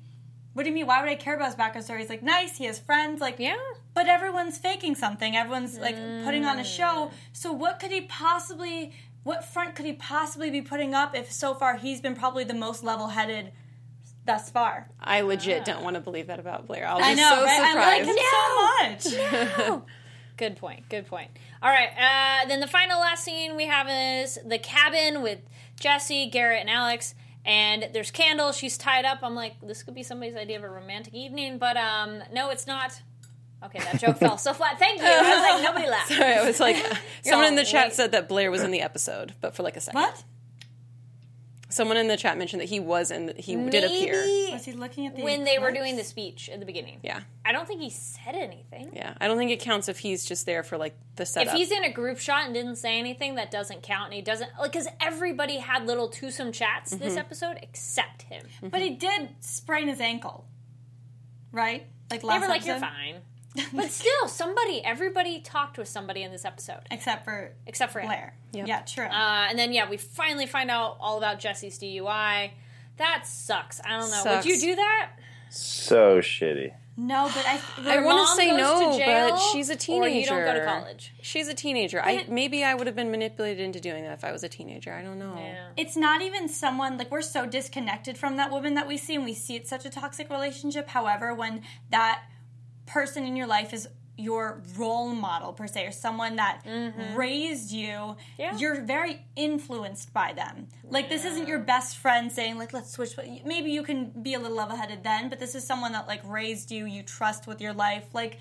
What do you mean? Why would I care about his background story? He's like nice. He has friends. Like Yeah. but everyone's faking something. Everyone's like putting on a Mm. show. So what could he possibly what front could he possibly be putting up if so far he's been probably the most level-headed thus far? I legit don't want to believe that about Blair. I'll be I know, so right? surprised. I like him so much. Good point. Good point. All right. Uh, then the final last scene we have is the cabin with Jesse, Garrett, and Alex. And there's candles. She's tied up. I'm like, this could be somebody's idea of a romantic evening, but um, no, it's not. Okay, that joke fell so flat. Thank you. I was like, nobody laughed. Sorry, I was like, someone in the chat wait. said that Blair was in the episode, but for like a second. what? Someone in the chat mentioned that he was in. The, he did appear. Was he looking at the when they were doing the speech at the beginning. Yeah, I don't think he said anything. yeah. I don't think it counts if he's just there for like the setup. If he's in a group shot and didn't say anything, that doesn't count. And he doesn't like because everybody had little twosome chats Mm-hmm. this episode except him. But he did sprain his ankle. Right? Like They last were like, "You're fine," but still, somebody, everybody talked with somebody in this episode Except for except for him. Blair. Yep. Yeah, true. Uh, and then yeah, we finally find out all about Jesse's DUI. That sucks. I don't know. Sucks. Would you do that? So shitty. no, but I I Your want mom to say goes no, to jail, but she's a teenager. Or you don't go to college. She's a teenager. I maybe I would have been manipulated into doing that if I was a teenager. I don't know. Yeah. it's not even someone like we're so disconnected from that woman that we see and we see it's such a toxic relationship however when that person in your life is your role model per se or someone that raised you Mm-hmm. Yeah. you're very influenced by them like this isn't your best friend saying like let's switch maybe you can be a little level-headed then but this is someone that like raised you you trust with your life like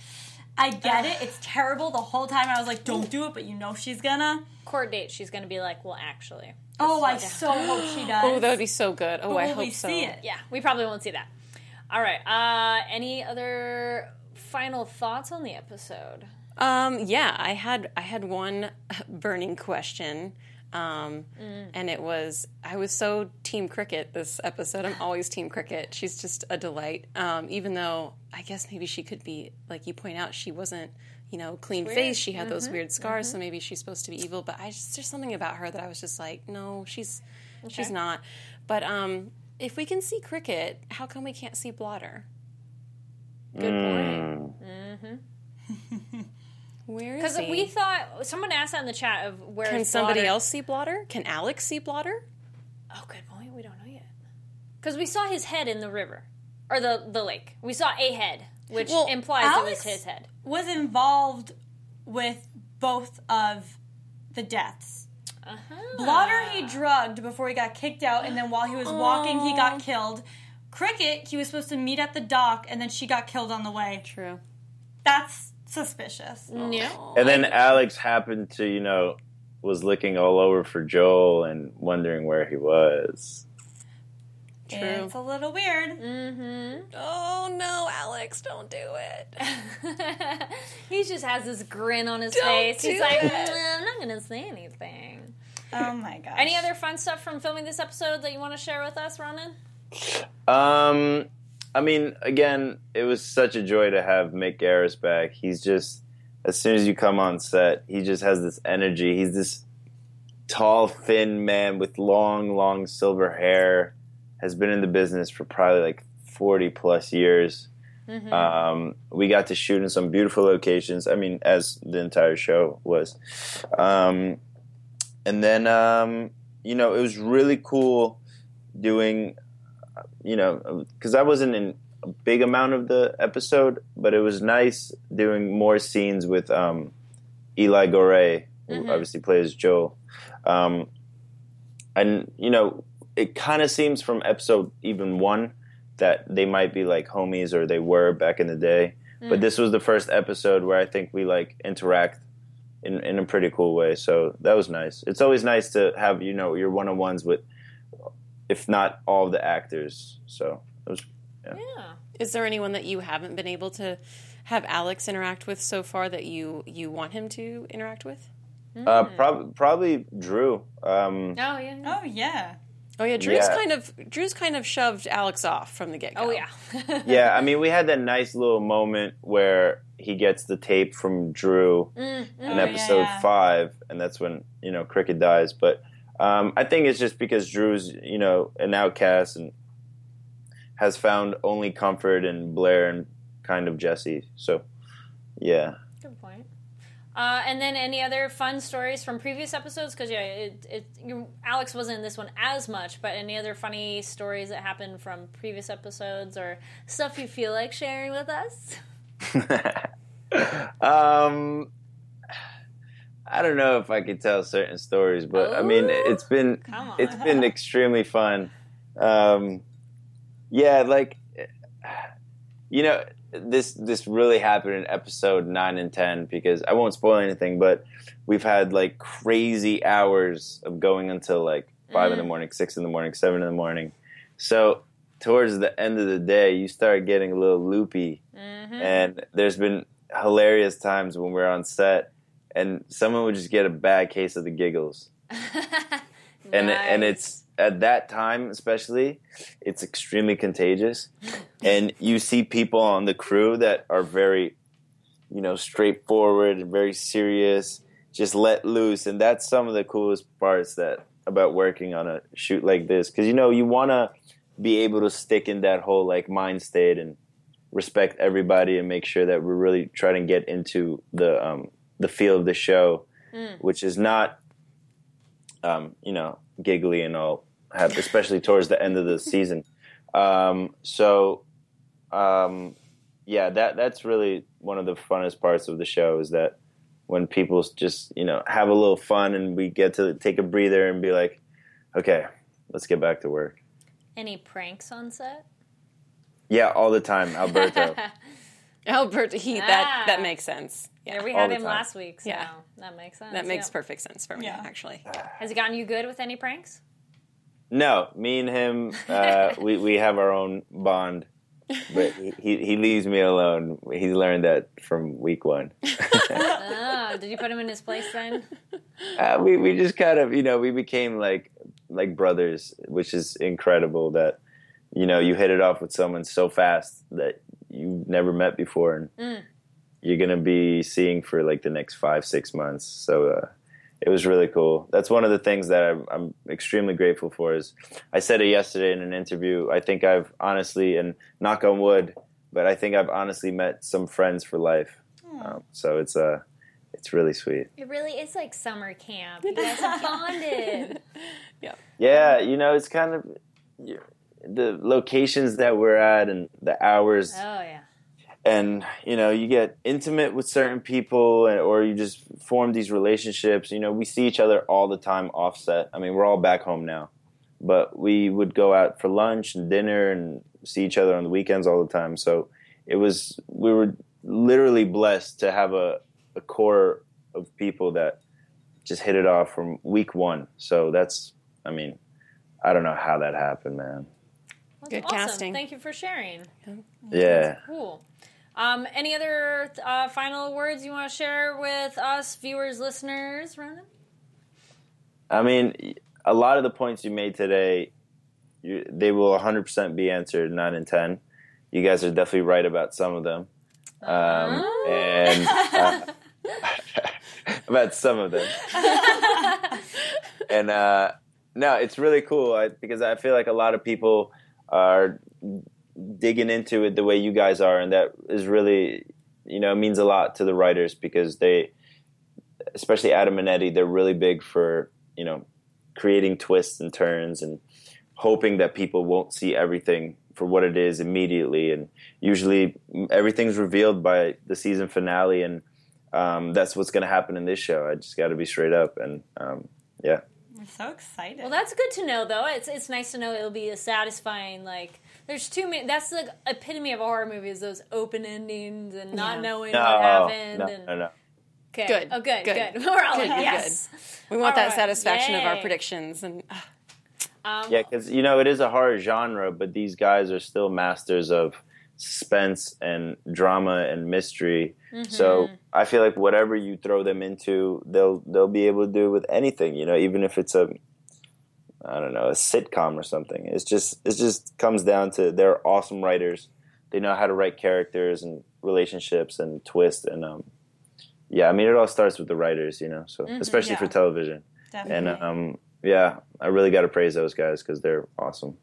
I get it. It's terrible. The whole time I was like, "Don't do it," but you know she's gonna. Court date. She's going to be like, well, actually. Oh, I so hope she does. Oh, that would be so good. Oh, But I will hope we so. it? Yeah, we probably won't see that. All right. Uh, any other final thoughts on the episode? Um, yeah, I had I had one burning question, um, Mm. and it was I was so Team Cricket this episode. I'm always Team Cricket. She's just a delight. Um, even though I guess maybe she could be like you point out, she wasn't you know, clean face. She had those weird scars, so maybe she's supposed to be evil. But I just there's something about her that I was just like, no, she's she's not. But um, if we can see Cricket, how come we can't see Blotter? Good Mm. point. Where is Because we thought someone asked that in the chat of where can is somebody Blotter? else see Blotter? Can Alex see Blotter? Oh, good point. We don't know yet. Because we saw his head in the river or the the lake. We saw a head, which Well, implies it was his head. Was involved with both of the deaths. Uh-huh. Blotter he drugged before he got kicked out, and then while he was walking, he got killed. Cricket, he was supposed to meet at the dock, and then she got killed on the way. True. That's suspicious. Yeah. And then Alex happened to, you know, was looking all over for Joel and wondering where he was. True. It's a little weird. Mm-hmm. Oh no, Alex, don't do it. he just has this grin on his Don't face. He's do like, "Mm, I'm not going to say anything. Oh my gosh. Any other fun stuff from filming this episode that you want to share with us, Ronen? Um, I mean, again, it was such a joy to have Mick Garris back. He's just, as soon as you come on set, he just has this energy. He's this tall, thin man with long, long silver hair. Has been in the business for probably like forty plus years. Um, we got to shoot in some beautiful locations. I mean, as the entire show was. Um, and then, um, you know, it was really cool doing you know, because I wasn't in a big amount of the episode, but it was nice doing more scenes with um, Eli Goree, who obviously plays Joel. Um, and, you know, it kind of seems from episode even one that they might be like homies or they were back in the day. But this was the first episode where I think we like interact in, in a pretty cool way. So that was nice. It's always nice to have, you know, your one on ones with if not all the actors. So it was Yeah. Is there anyone that you haven't been able to have Alex interact with so far that you you want him to interact with? uh, prob- probably Drew. Um, Oh, yeah. Oh yeah. Oh yeah, Drew's Yeah. kind of Drew's kind of shoved Alex off from the get go. Oh, yeah. yeah, I mean, we had that nice little moment where he gets the tape from Drew Mm, in Oh, yeah, episode yeah. five, and that's when you know Cricket dies. But um, I think it's just because Drew's you know an outcast and has found only comfort in Blair and kind of Jesse. So yeah. Good point. Uh, and then any other fun stories from previous episodes? Because yeah, it, it you, Alex wasn't in this one as much, but any other funny stories that happened from previous episodes or stuff you feel like sharing with us? um, I don't know if I could tell certain stories, but I mean, it's been it's been extremely fun. Um, yeah, like you know, this this really happened in episode nine and ten because I won't spoil anything, but we've had like crazy hours of going until like five in the morning, six in the morning, seven in the morning. So towards the end of the day, you start getting a little loopy, and there's been hilarious times when we're on set, and someone would just get a bad case of the giggles, and and it's at that time especially, it's extremely contagious, and you see people on the crew that are very, you know, straightforward and very serious, just let loose, and that's some of the coolest parts that about working on a shoot like this. Because you know you want to be able to stick in that whole like mind state and respect everybody and make sure that we're really trying to get into the um, the feel of the show, which is not, um, you know, giggly and all, have, especially towards the end of the season. Um, so, um, yeah, that that's really one of the funnest parts of the show is that when people just you know have a little fun and we get to take a breather and be like, okay, let's get back to work. Any pranks on set? Yeah, all the time, Alberto. Albert, he that Ah. that makes sense. Yeah, Yeah, we All had him time. last week, so Yeah. that makes sense. that makes yeah. perfect sense for me Yeah. actually. Has he gotten you good with any pranks? No, me and him, uh, we we have our own bond, but he he leaves me alone. He learned that from week one. oh, did you put him in his place then? Uh, we we just kind of you know we became like like brothers, which is incredible. That you know you hit it off with someone so fast that you never met before, and you're gonna be seeing for like the next five six months. So uh, it was really cool. That's one of the things that I'm, I'm extremely grateful for. Is I said it yesterday in an interview. I think I've honestly and knock on wood, but I think I've honestly met some friends for life. Um, so it's uh, it's really sweet. It really is like summer camp. You guys have bonded. Yeah, Yeah, you know, it's kind of you- the locations that we're at and the hours. Oh yeah. and you know you get intimate with certain people and, or you just form these relationships. You know we see each other all the time offset. I mean we're all back home now. But we would go out for lunch and dinner and see each other on the weekends all the time. So it was we were literally blessed to have a, a core of people that just hit it off from week one. So that's i mean i don't know how that happened man That's Good awesome. casting. Thank you for sharing. yeah Cool. Um, any other uh, final words you want to share with us, viewers, listeners, Ronen? I mean, a lot of the points you made today, you, they will 100% be answered 9 and 10. You guys are definitely right about some of them. Um, and uh, about some of them. and uh, no, it's really cool I, because I feel like a lot of people are digging into it the way you guys are, and that is really, you know, means a lot to the writers because they, especially Adam and Eddie, they're really big for you know creating twists and turns and hoping that people won't see everything for what it is immediately. And usually everything's revealed by the season finale, and um, that's what's going to happen in this show. I just got to be straight up, and um, yeah. We're so excited. Well, that's good to know, though. It's it's nice to know it'll be a satisfying. Like, there's too many. That's the epitome of a horror movie: is those open endings and not Yeah. knowing No, what happened. no, and, no, no. Okay. Good. Oh, good. Good. Good. We're all Good, like, good, yes. We want All that right. satisfaction of our predictions, and uh, Um, Yeah, because you know it is a horror genre, but these guys are still masters of suspense and drama and mystery. So I feel like whatever you throw them into, they'll they'll be able to do with anything. You know, even if it's a I don't know a sitcom or something. It's just it just comes down to they're awesome writers. They know how to write characters and relationships and twist and um yeah. I mean, it all starts with the writers. You know, so especially Yeah. for television. Definitely. And um, yeah, I really got to praise those guys because they're awesome.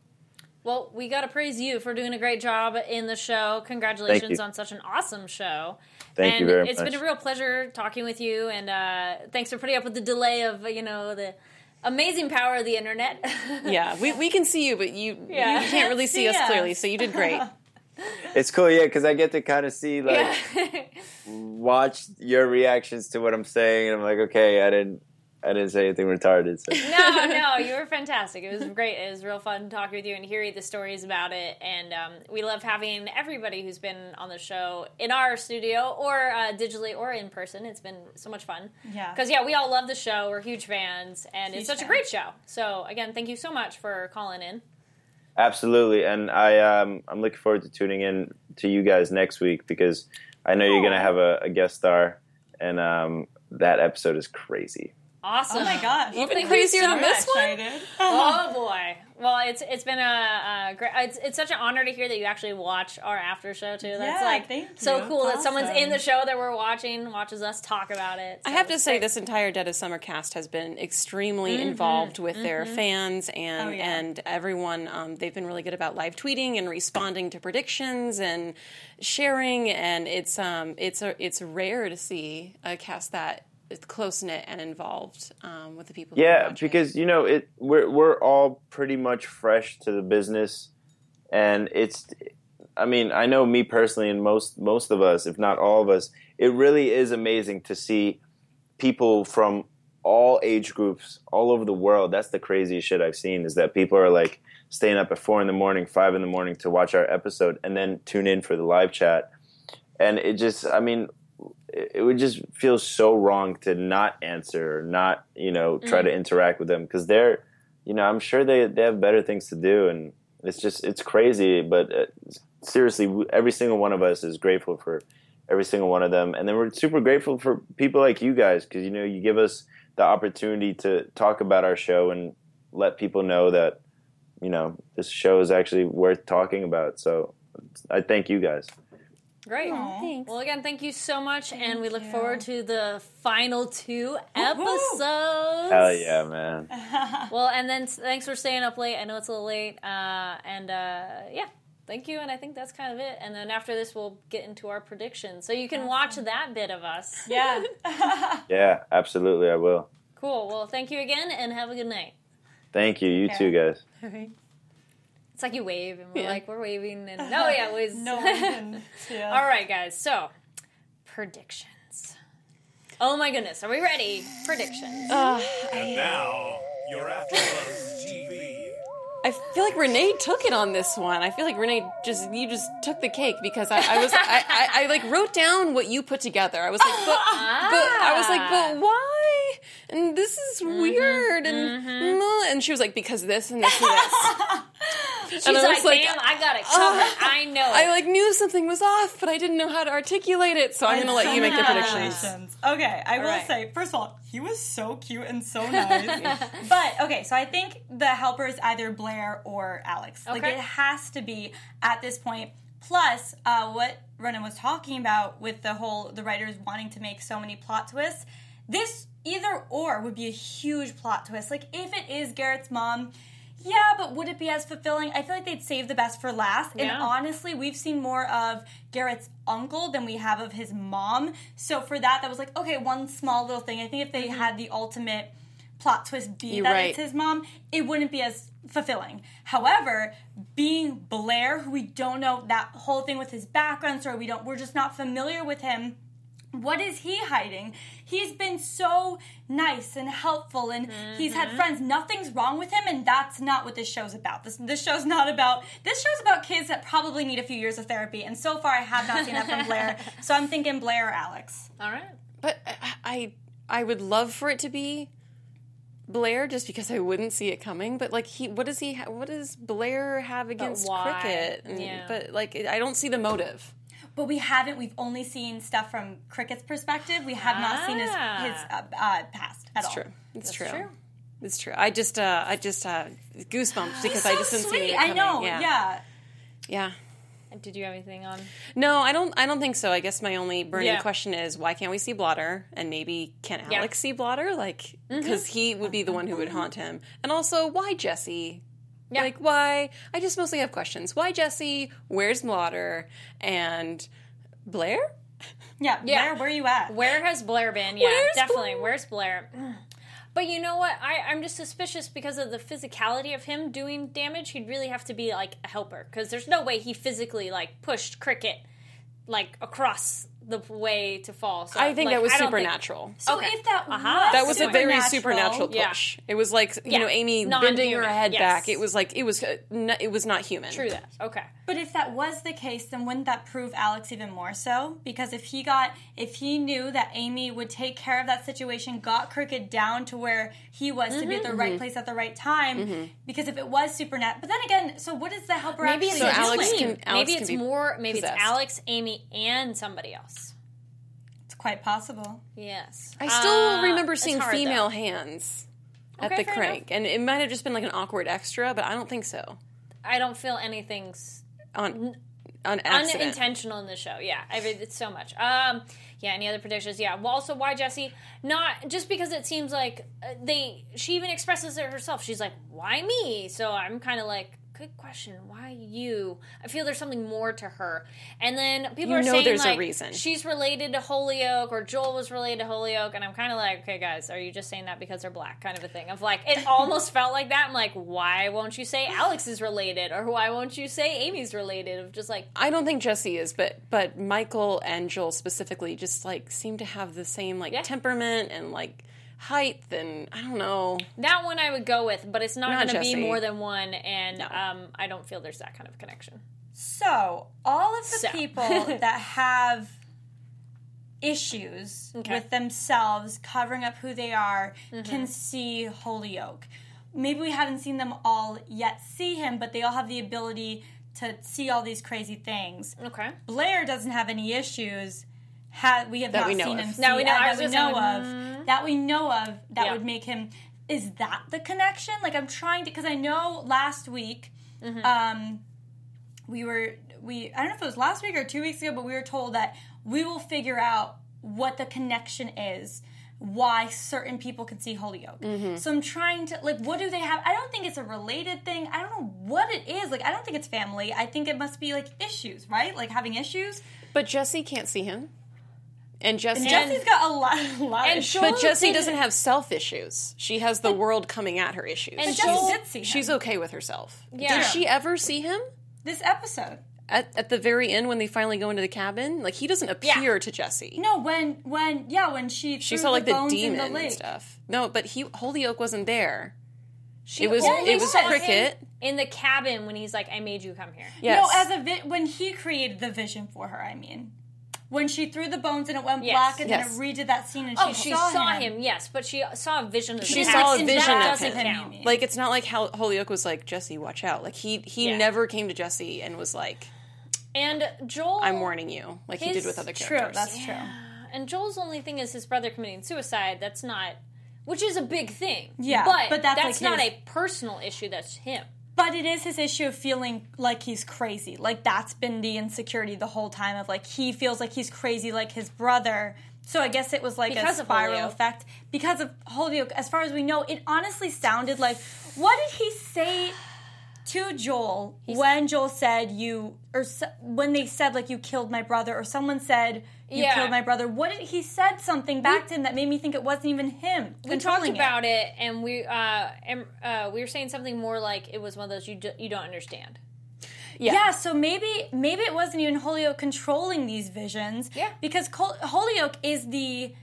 Well, we got to praise you for doing a great job in the show. Congratulations on such an awesome show. Thank and you very it's much. been a real pleasure talking with you, and uh, thanks for putting up with the delay of you know the amazing power of the internet. yeah, we, we can see you, but you Yeah. you can't really see, See us us. clearly. So you did great. It's cool, yeah, because I get to kind of see like Yeah. watch your reactions to what I'm saying, and I'm like, okay, I didn't, I didn't say anything retarded. So. no, no, you were fantastic. It was great. It was real fun talking with you and hearing the stories about it. And um, we love having everybody who's been on the show in our studio or uh, digitally or in person. It's been so much fun. Yeah. Because yeah, we all love the show. We're huge fans, and it's Huge such a great show. So again, thank you so much for calling in. Absolutely, and I, um, I'm looking forward to tuning in to you guys next week because I know you're gonna have a, a guest star, and um, that episode is crazy. Awesome. oh my gosh. Well, Even thank crazier you so than this much. one? Excited. Oh boy. Well, it's it's been a, a great. It's, it's such an honor to hear that you actually watch our after show too. That's Yeah, like thank so cool It's that someone's in the show that we're watching, watches us talk about it. I have to say, great. this entire Dead of Summer cast has been extremely involved with their fans and Oh, yeah. and everyone. Um, they've been really good about live tweeting and responding to predictions and sharing. And it's um, it's a, it's rare to see a cast that close knit and involved um, with the people. Yeah, because you know it. We're we're all pretty much fresh to the business, and it's. I mean, I know me personally, and most most of us, if not all of us, it really is amazing to see people from all age groups all over the world. That's the craziest shit I've seen. Is that people are like staying up at four in the morning, five in the morning to watch our episode, and then tune in for the live chat. And it just, I mean, it would just feel so wrong to not answer or not you know try to interact with them because they're you know i'm sure they, they have better things to do and it's just it's crazy but uh, seriously every single one of us is grateful for every single one of them and then we're super grateful for people like you guys because you know you give us the opportunity to talk about our show and let people know that you know this show is actually worth talking about so i thank you guys Great. thanks. Well, again, thank you so much, and we look you. forward to the final two episodes. Hell yeah, man. Well, and then thanks for staying up late. I know it's a little late, uh, and uh, yeah, thank you. And I think that's kind of it. And then after this, we'll get into our predictions, so you can watch that bit of us. Yeah. Yeah, absolutely, I will. Cool. Well, thank you again, and have a good night. Thank you. You Okay. too, guys. It's like you wave, and we're Yeah. like we're waving, and no, yeah, it was no one can see. All right, guys. So, predictions. Oh my goodness, are we ready? Predictions. Uh, and now, you're AfterBuzz TV. I feel like Renee took it on this one. I feel like Renee just you just took the cake because I, I was I, I, I like wrote down what you put together. I was like, but, but I was like, but ah. why? And this is mm-hmm, weird. And mm, and she was like, because this and this and this. She's and I like, was like, damn, I got it covered. I know. I like knew something was off, but I didn't know how to articulate it. So I'm gonna let you make the predictions. Okay, I will right. say, first of all, he was so cute and so nice. but okay, so I think the helper is either Blair or Alex. Like it has to be at this point. Plus, uh, what Ronen was talking about with the whole the writers wanting to make so many plot twists. This either or would be a huge plot twist. Like if it is Garrett's mom. Yeah, but would it be as fulfilling? I feel like they'd save the best for last. And Yeah. honestly, we've seen more of Garrett's uncle than we have of his mom. So for that, that was like, okay, one small little thing. I think if they mm-hmm. had the ultimate plot twist be You're that right. it's his mom, it wouldn't be as fulfilling. However, being Blair, who we don't know that whole thing with his background story, we don't we're just not familiar with him. What is he hiding? He's been so nice and helpful and he's had mm-hmm. friends. Nothing's wrong with him, and that's not what this show's about. This this show's not about this show's about kids that probably need a few years of therapy. And so far I have not seen that from Blair. So I'm thinking Blair or Alex. All right. But I I would love for it to be Blair just because I wouldn't see it coming. But like he, what does he? Ha- what does Blair have against cricket? And- Yeah. But like I don't see the motive. But we haven't. We've only seen stuff from Cricket's perspective. We have not seen his Ah. his uh, uh, past at all. That's true. It's true. true. It's true. I just uh I just uh goosebumps because I just didn't see sweet. it I know. Yeah. yeah. Yeah. Did you have anything on? No, I don't. I don't think so. I guess my only burning Yeah. question is why can't we see Blotter? And maybe can Yeah. Mm-hmm. Alex see Blotter? Like, because he would be the one who would haunt him. And also, why Jesse? Yeah. Like, why? I just mostly have questions. Why Jesse? Where's Blotter? And Blair? Yeah, Yeah. Blair, where are you at? Where has Blair been? Yeah, Where's definitely. Blair? Where's Blair? But you know what? I, I'm just suspicious because of the physicality of him doing damage. He'd really have to be like a helper because there's no way he physically like pushed Cricket like across the way to fall. So, I think like, that was I don't think- supernatural. So Okay. if that Uh-huh. was That was a very supernatural Yeah. push. It was like you Yeah. know Amy Non-human. bending her head Yes. back. It was like it was uh, n- it was not human. True that. Okay. But if that was the case, then wouldn't that prove Alex even more so? Because if he got, if he knew that Amy would take care of that situation, got Cricket down to where he was to be at the Mm-hmm. right place at the right time. Because if it was supernatural, but then again, so what is the helper Maybe actually it's So? Alex can- Alex maybe can it's more. Maybe possessed. it's Alex, Amy, and somebody else. It's quite possible. Yes. I still Uh, remember seeing hard, female though. hands at Okay, the fair crank, and it might have just been like an awkward extra, but I don't think so. I don't feel anything's On on accident. unintentional in the show. Yeah, I mean it's so much. Um, yeah. Any other predictions? Yeah. Well, also why Jesse? Not just because it seems like uh, they. She even expresses it herself. She's like, "Why me?" So I'm kind of like, "Good question. Why you?" I feel there's something more to her. And then people You are know saying there's a like reason. she's related to Holyoke or Joel was related to Holyoke, and I'm kind of like, "Okay, guys, are you just saying that because they're black?" Kind of a thing. Of like, it almost felt like that. I'm like, "Why won't you say Alex is related, or why won't you say Amy's related?" Of just like. I don't think Jesse is, but but Michael and Joel specifically just like seem to have the same like Yeah. temperament and like height and I don't know. That one I would go with, but it's not, Not going to be more than one, and um, I don't feel there's that kind of connection. So all of the So. people that have issues Okay. with themselves covering up who they are Mm-hmm. can see Holyoke. Maybe we haven't seen them all yet see him, but they all have the ability to see all these crazy things. Okay. Blair doesn't have any issues. Ha- we have That not we seen of. him. Now we know- uh, that we know of. That we know of. That Yeah. would make him. Is that the connection? Like I'm trying to because I know last week, Mm-hmm. um, we were we I don't know if it was last week or two weeks ago, but we were told that we will figure out what the connection is. Why certain people can see Holyoke. Mm-hmm. So I'm trying to like, what do they have? I don't think it's a related thing. I don't know what it is. Like, I don't think it's family. I think it must be like issues, right? Like having issues. But Jesse can't see him. And Jesse. Jesse's got a lot, a lot And of issues. But didn't- doesn't have self issues. She has the world coming at her issues. And Jesse did see him. She's okay with herself. Yeah. Did she ever see him? this episode. At, at the very end when they finally go into the cabin? Like, he doesn't appear to Jesse. No, when when yeah, when she She saw like the, bones in demon the and stuff. No, but he Holyoke wasn't there. She It was- only it was Cricket. in the cabin when he's like, "I made you come here." Yes. No, as a vi- when he created the vision for her. I mean, when she threw the bones and it went Yes. black, and Yes. then it redid that scene, and Oh, she, she saw, saw, him. him. yes, but she saw a vision of She the saw a vision that of doesn't him. count. Like, it's not like how Holyoke was like, Jesse, watch out. Like, he, he Yeah. never came to Jesse and was like, And Joel, I'm warning you, like he did with other True, characters. that's true. And Joel's only thing is his brother committing suicide. That's not, which is a big thing. Yeah, but, but that's, that's like, not his- a personal issue. That's him. But it is his issue of feeling like he's crazy. Like that's been the insecurity the whole time of like he feels like he's crazy like his brother. So I guess it was like Because a spiral effect because of Holyoke. As far as we know, it honestly sounded like what did he say to Joel when Joel said you or when they said like you killed my brother or someone said you Yeah. killed my brother. What did he said something back to him that made me think it wasn't even him. We talked about it, and we uh, and, uh, we were saying something more like it was one of those you do, you don't understand. Yeah. so maybe maybe it wasn't even Holyoke controlling these visions. Yeah. Because Col- Holyoke is the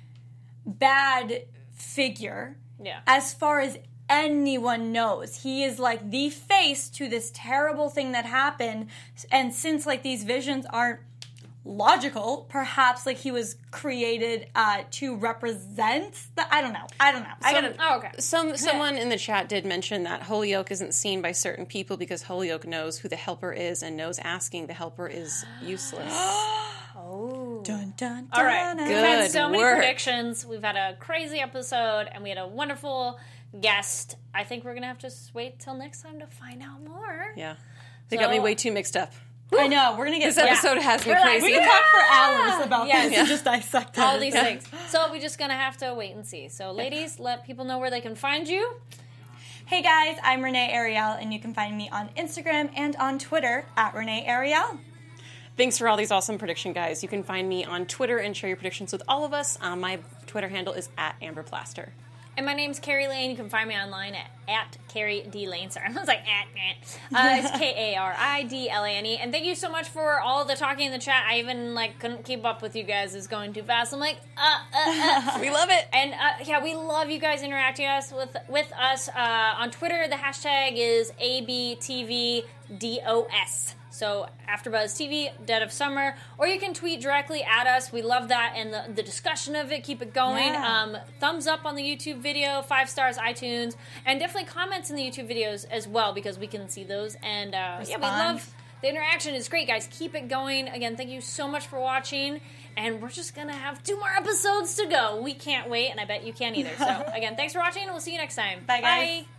bad figure. Yeah. As far as anyone knows, he is like the face to this terrible thing that happened. And since like these visions aren't logical, perhaps like he was created uh, to represent the. I don't know. I don't know. I gotta. Oh, okay. Some someone in the chat did mention that Holyoke isn't seen by certain people because Holyoke knows who the helper is and knows asking the helper is useless. Dun, dun, dun, All right. dun. We've had Good so many work. predictions. We've had a crazy episode, and we had a wonderful guest. I think we're gonna have to wait till next time to find out more. yeah, they got me way too mixed up. I know. We're gonna get This episode has me We're like, crazy. We can talk for hours about Yes. this and just dissect all it. these things. So we're just gonna have to wait and see. So, ladies, let people know where they can find you. Hey guys, I'm Renee Ariel, and you can find me on Instagram and on Twitter at Renee Ariel. Thanks for all these awesome prediction guys. You can find me on Twitter and share your predictions with all of us. Um, my Twitter handle is at Amber Plaster. And my name's Kari Lane. You can find me online at, at Kari D Lane. Sorry, I was like at, at. Uh, it's K A R I D L A N E. And thank you so much for all the talking in the chat. I even like couldn't keep up with you guys. It's going too fast. I'm like, uh, uh, uh. We love it. And uh, yeah, we love you guys interacting us with with us uh, on Twitter. The hashtag is ABTVDOS. So AfterBuzz TV, Dead of Summer, or you can tweet directly at us. We love that and the, the discussion of it. Keep it going. Yeah. Um, thumbs up on the YouTube video, five stars, iTunes, and definitely comments in the YouTube videos as well because we can see those. And uh, yeah, we love the interaction. Is great, guys. Keep it going. Again, thank you so much for watching. And we're just gonna have two more episodes to go. We can't wait, and I bet you can't either. So again, thanks for watching, and we'll see you next time. Bye, guys.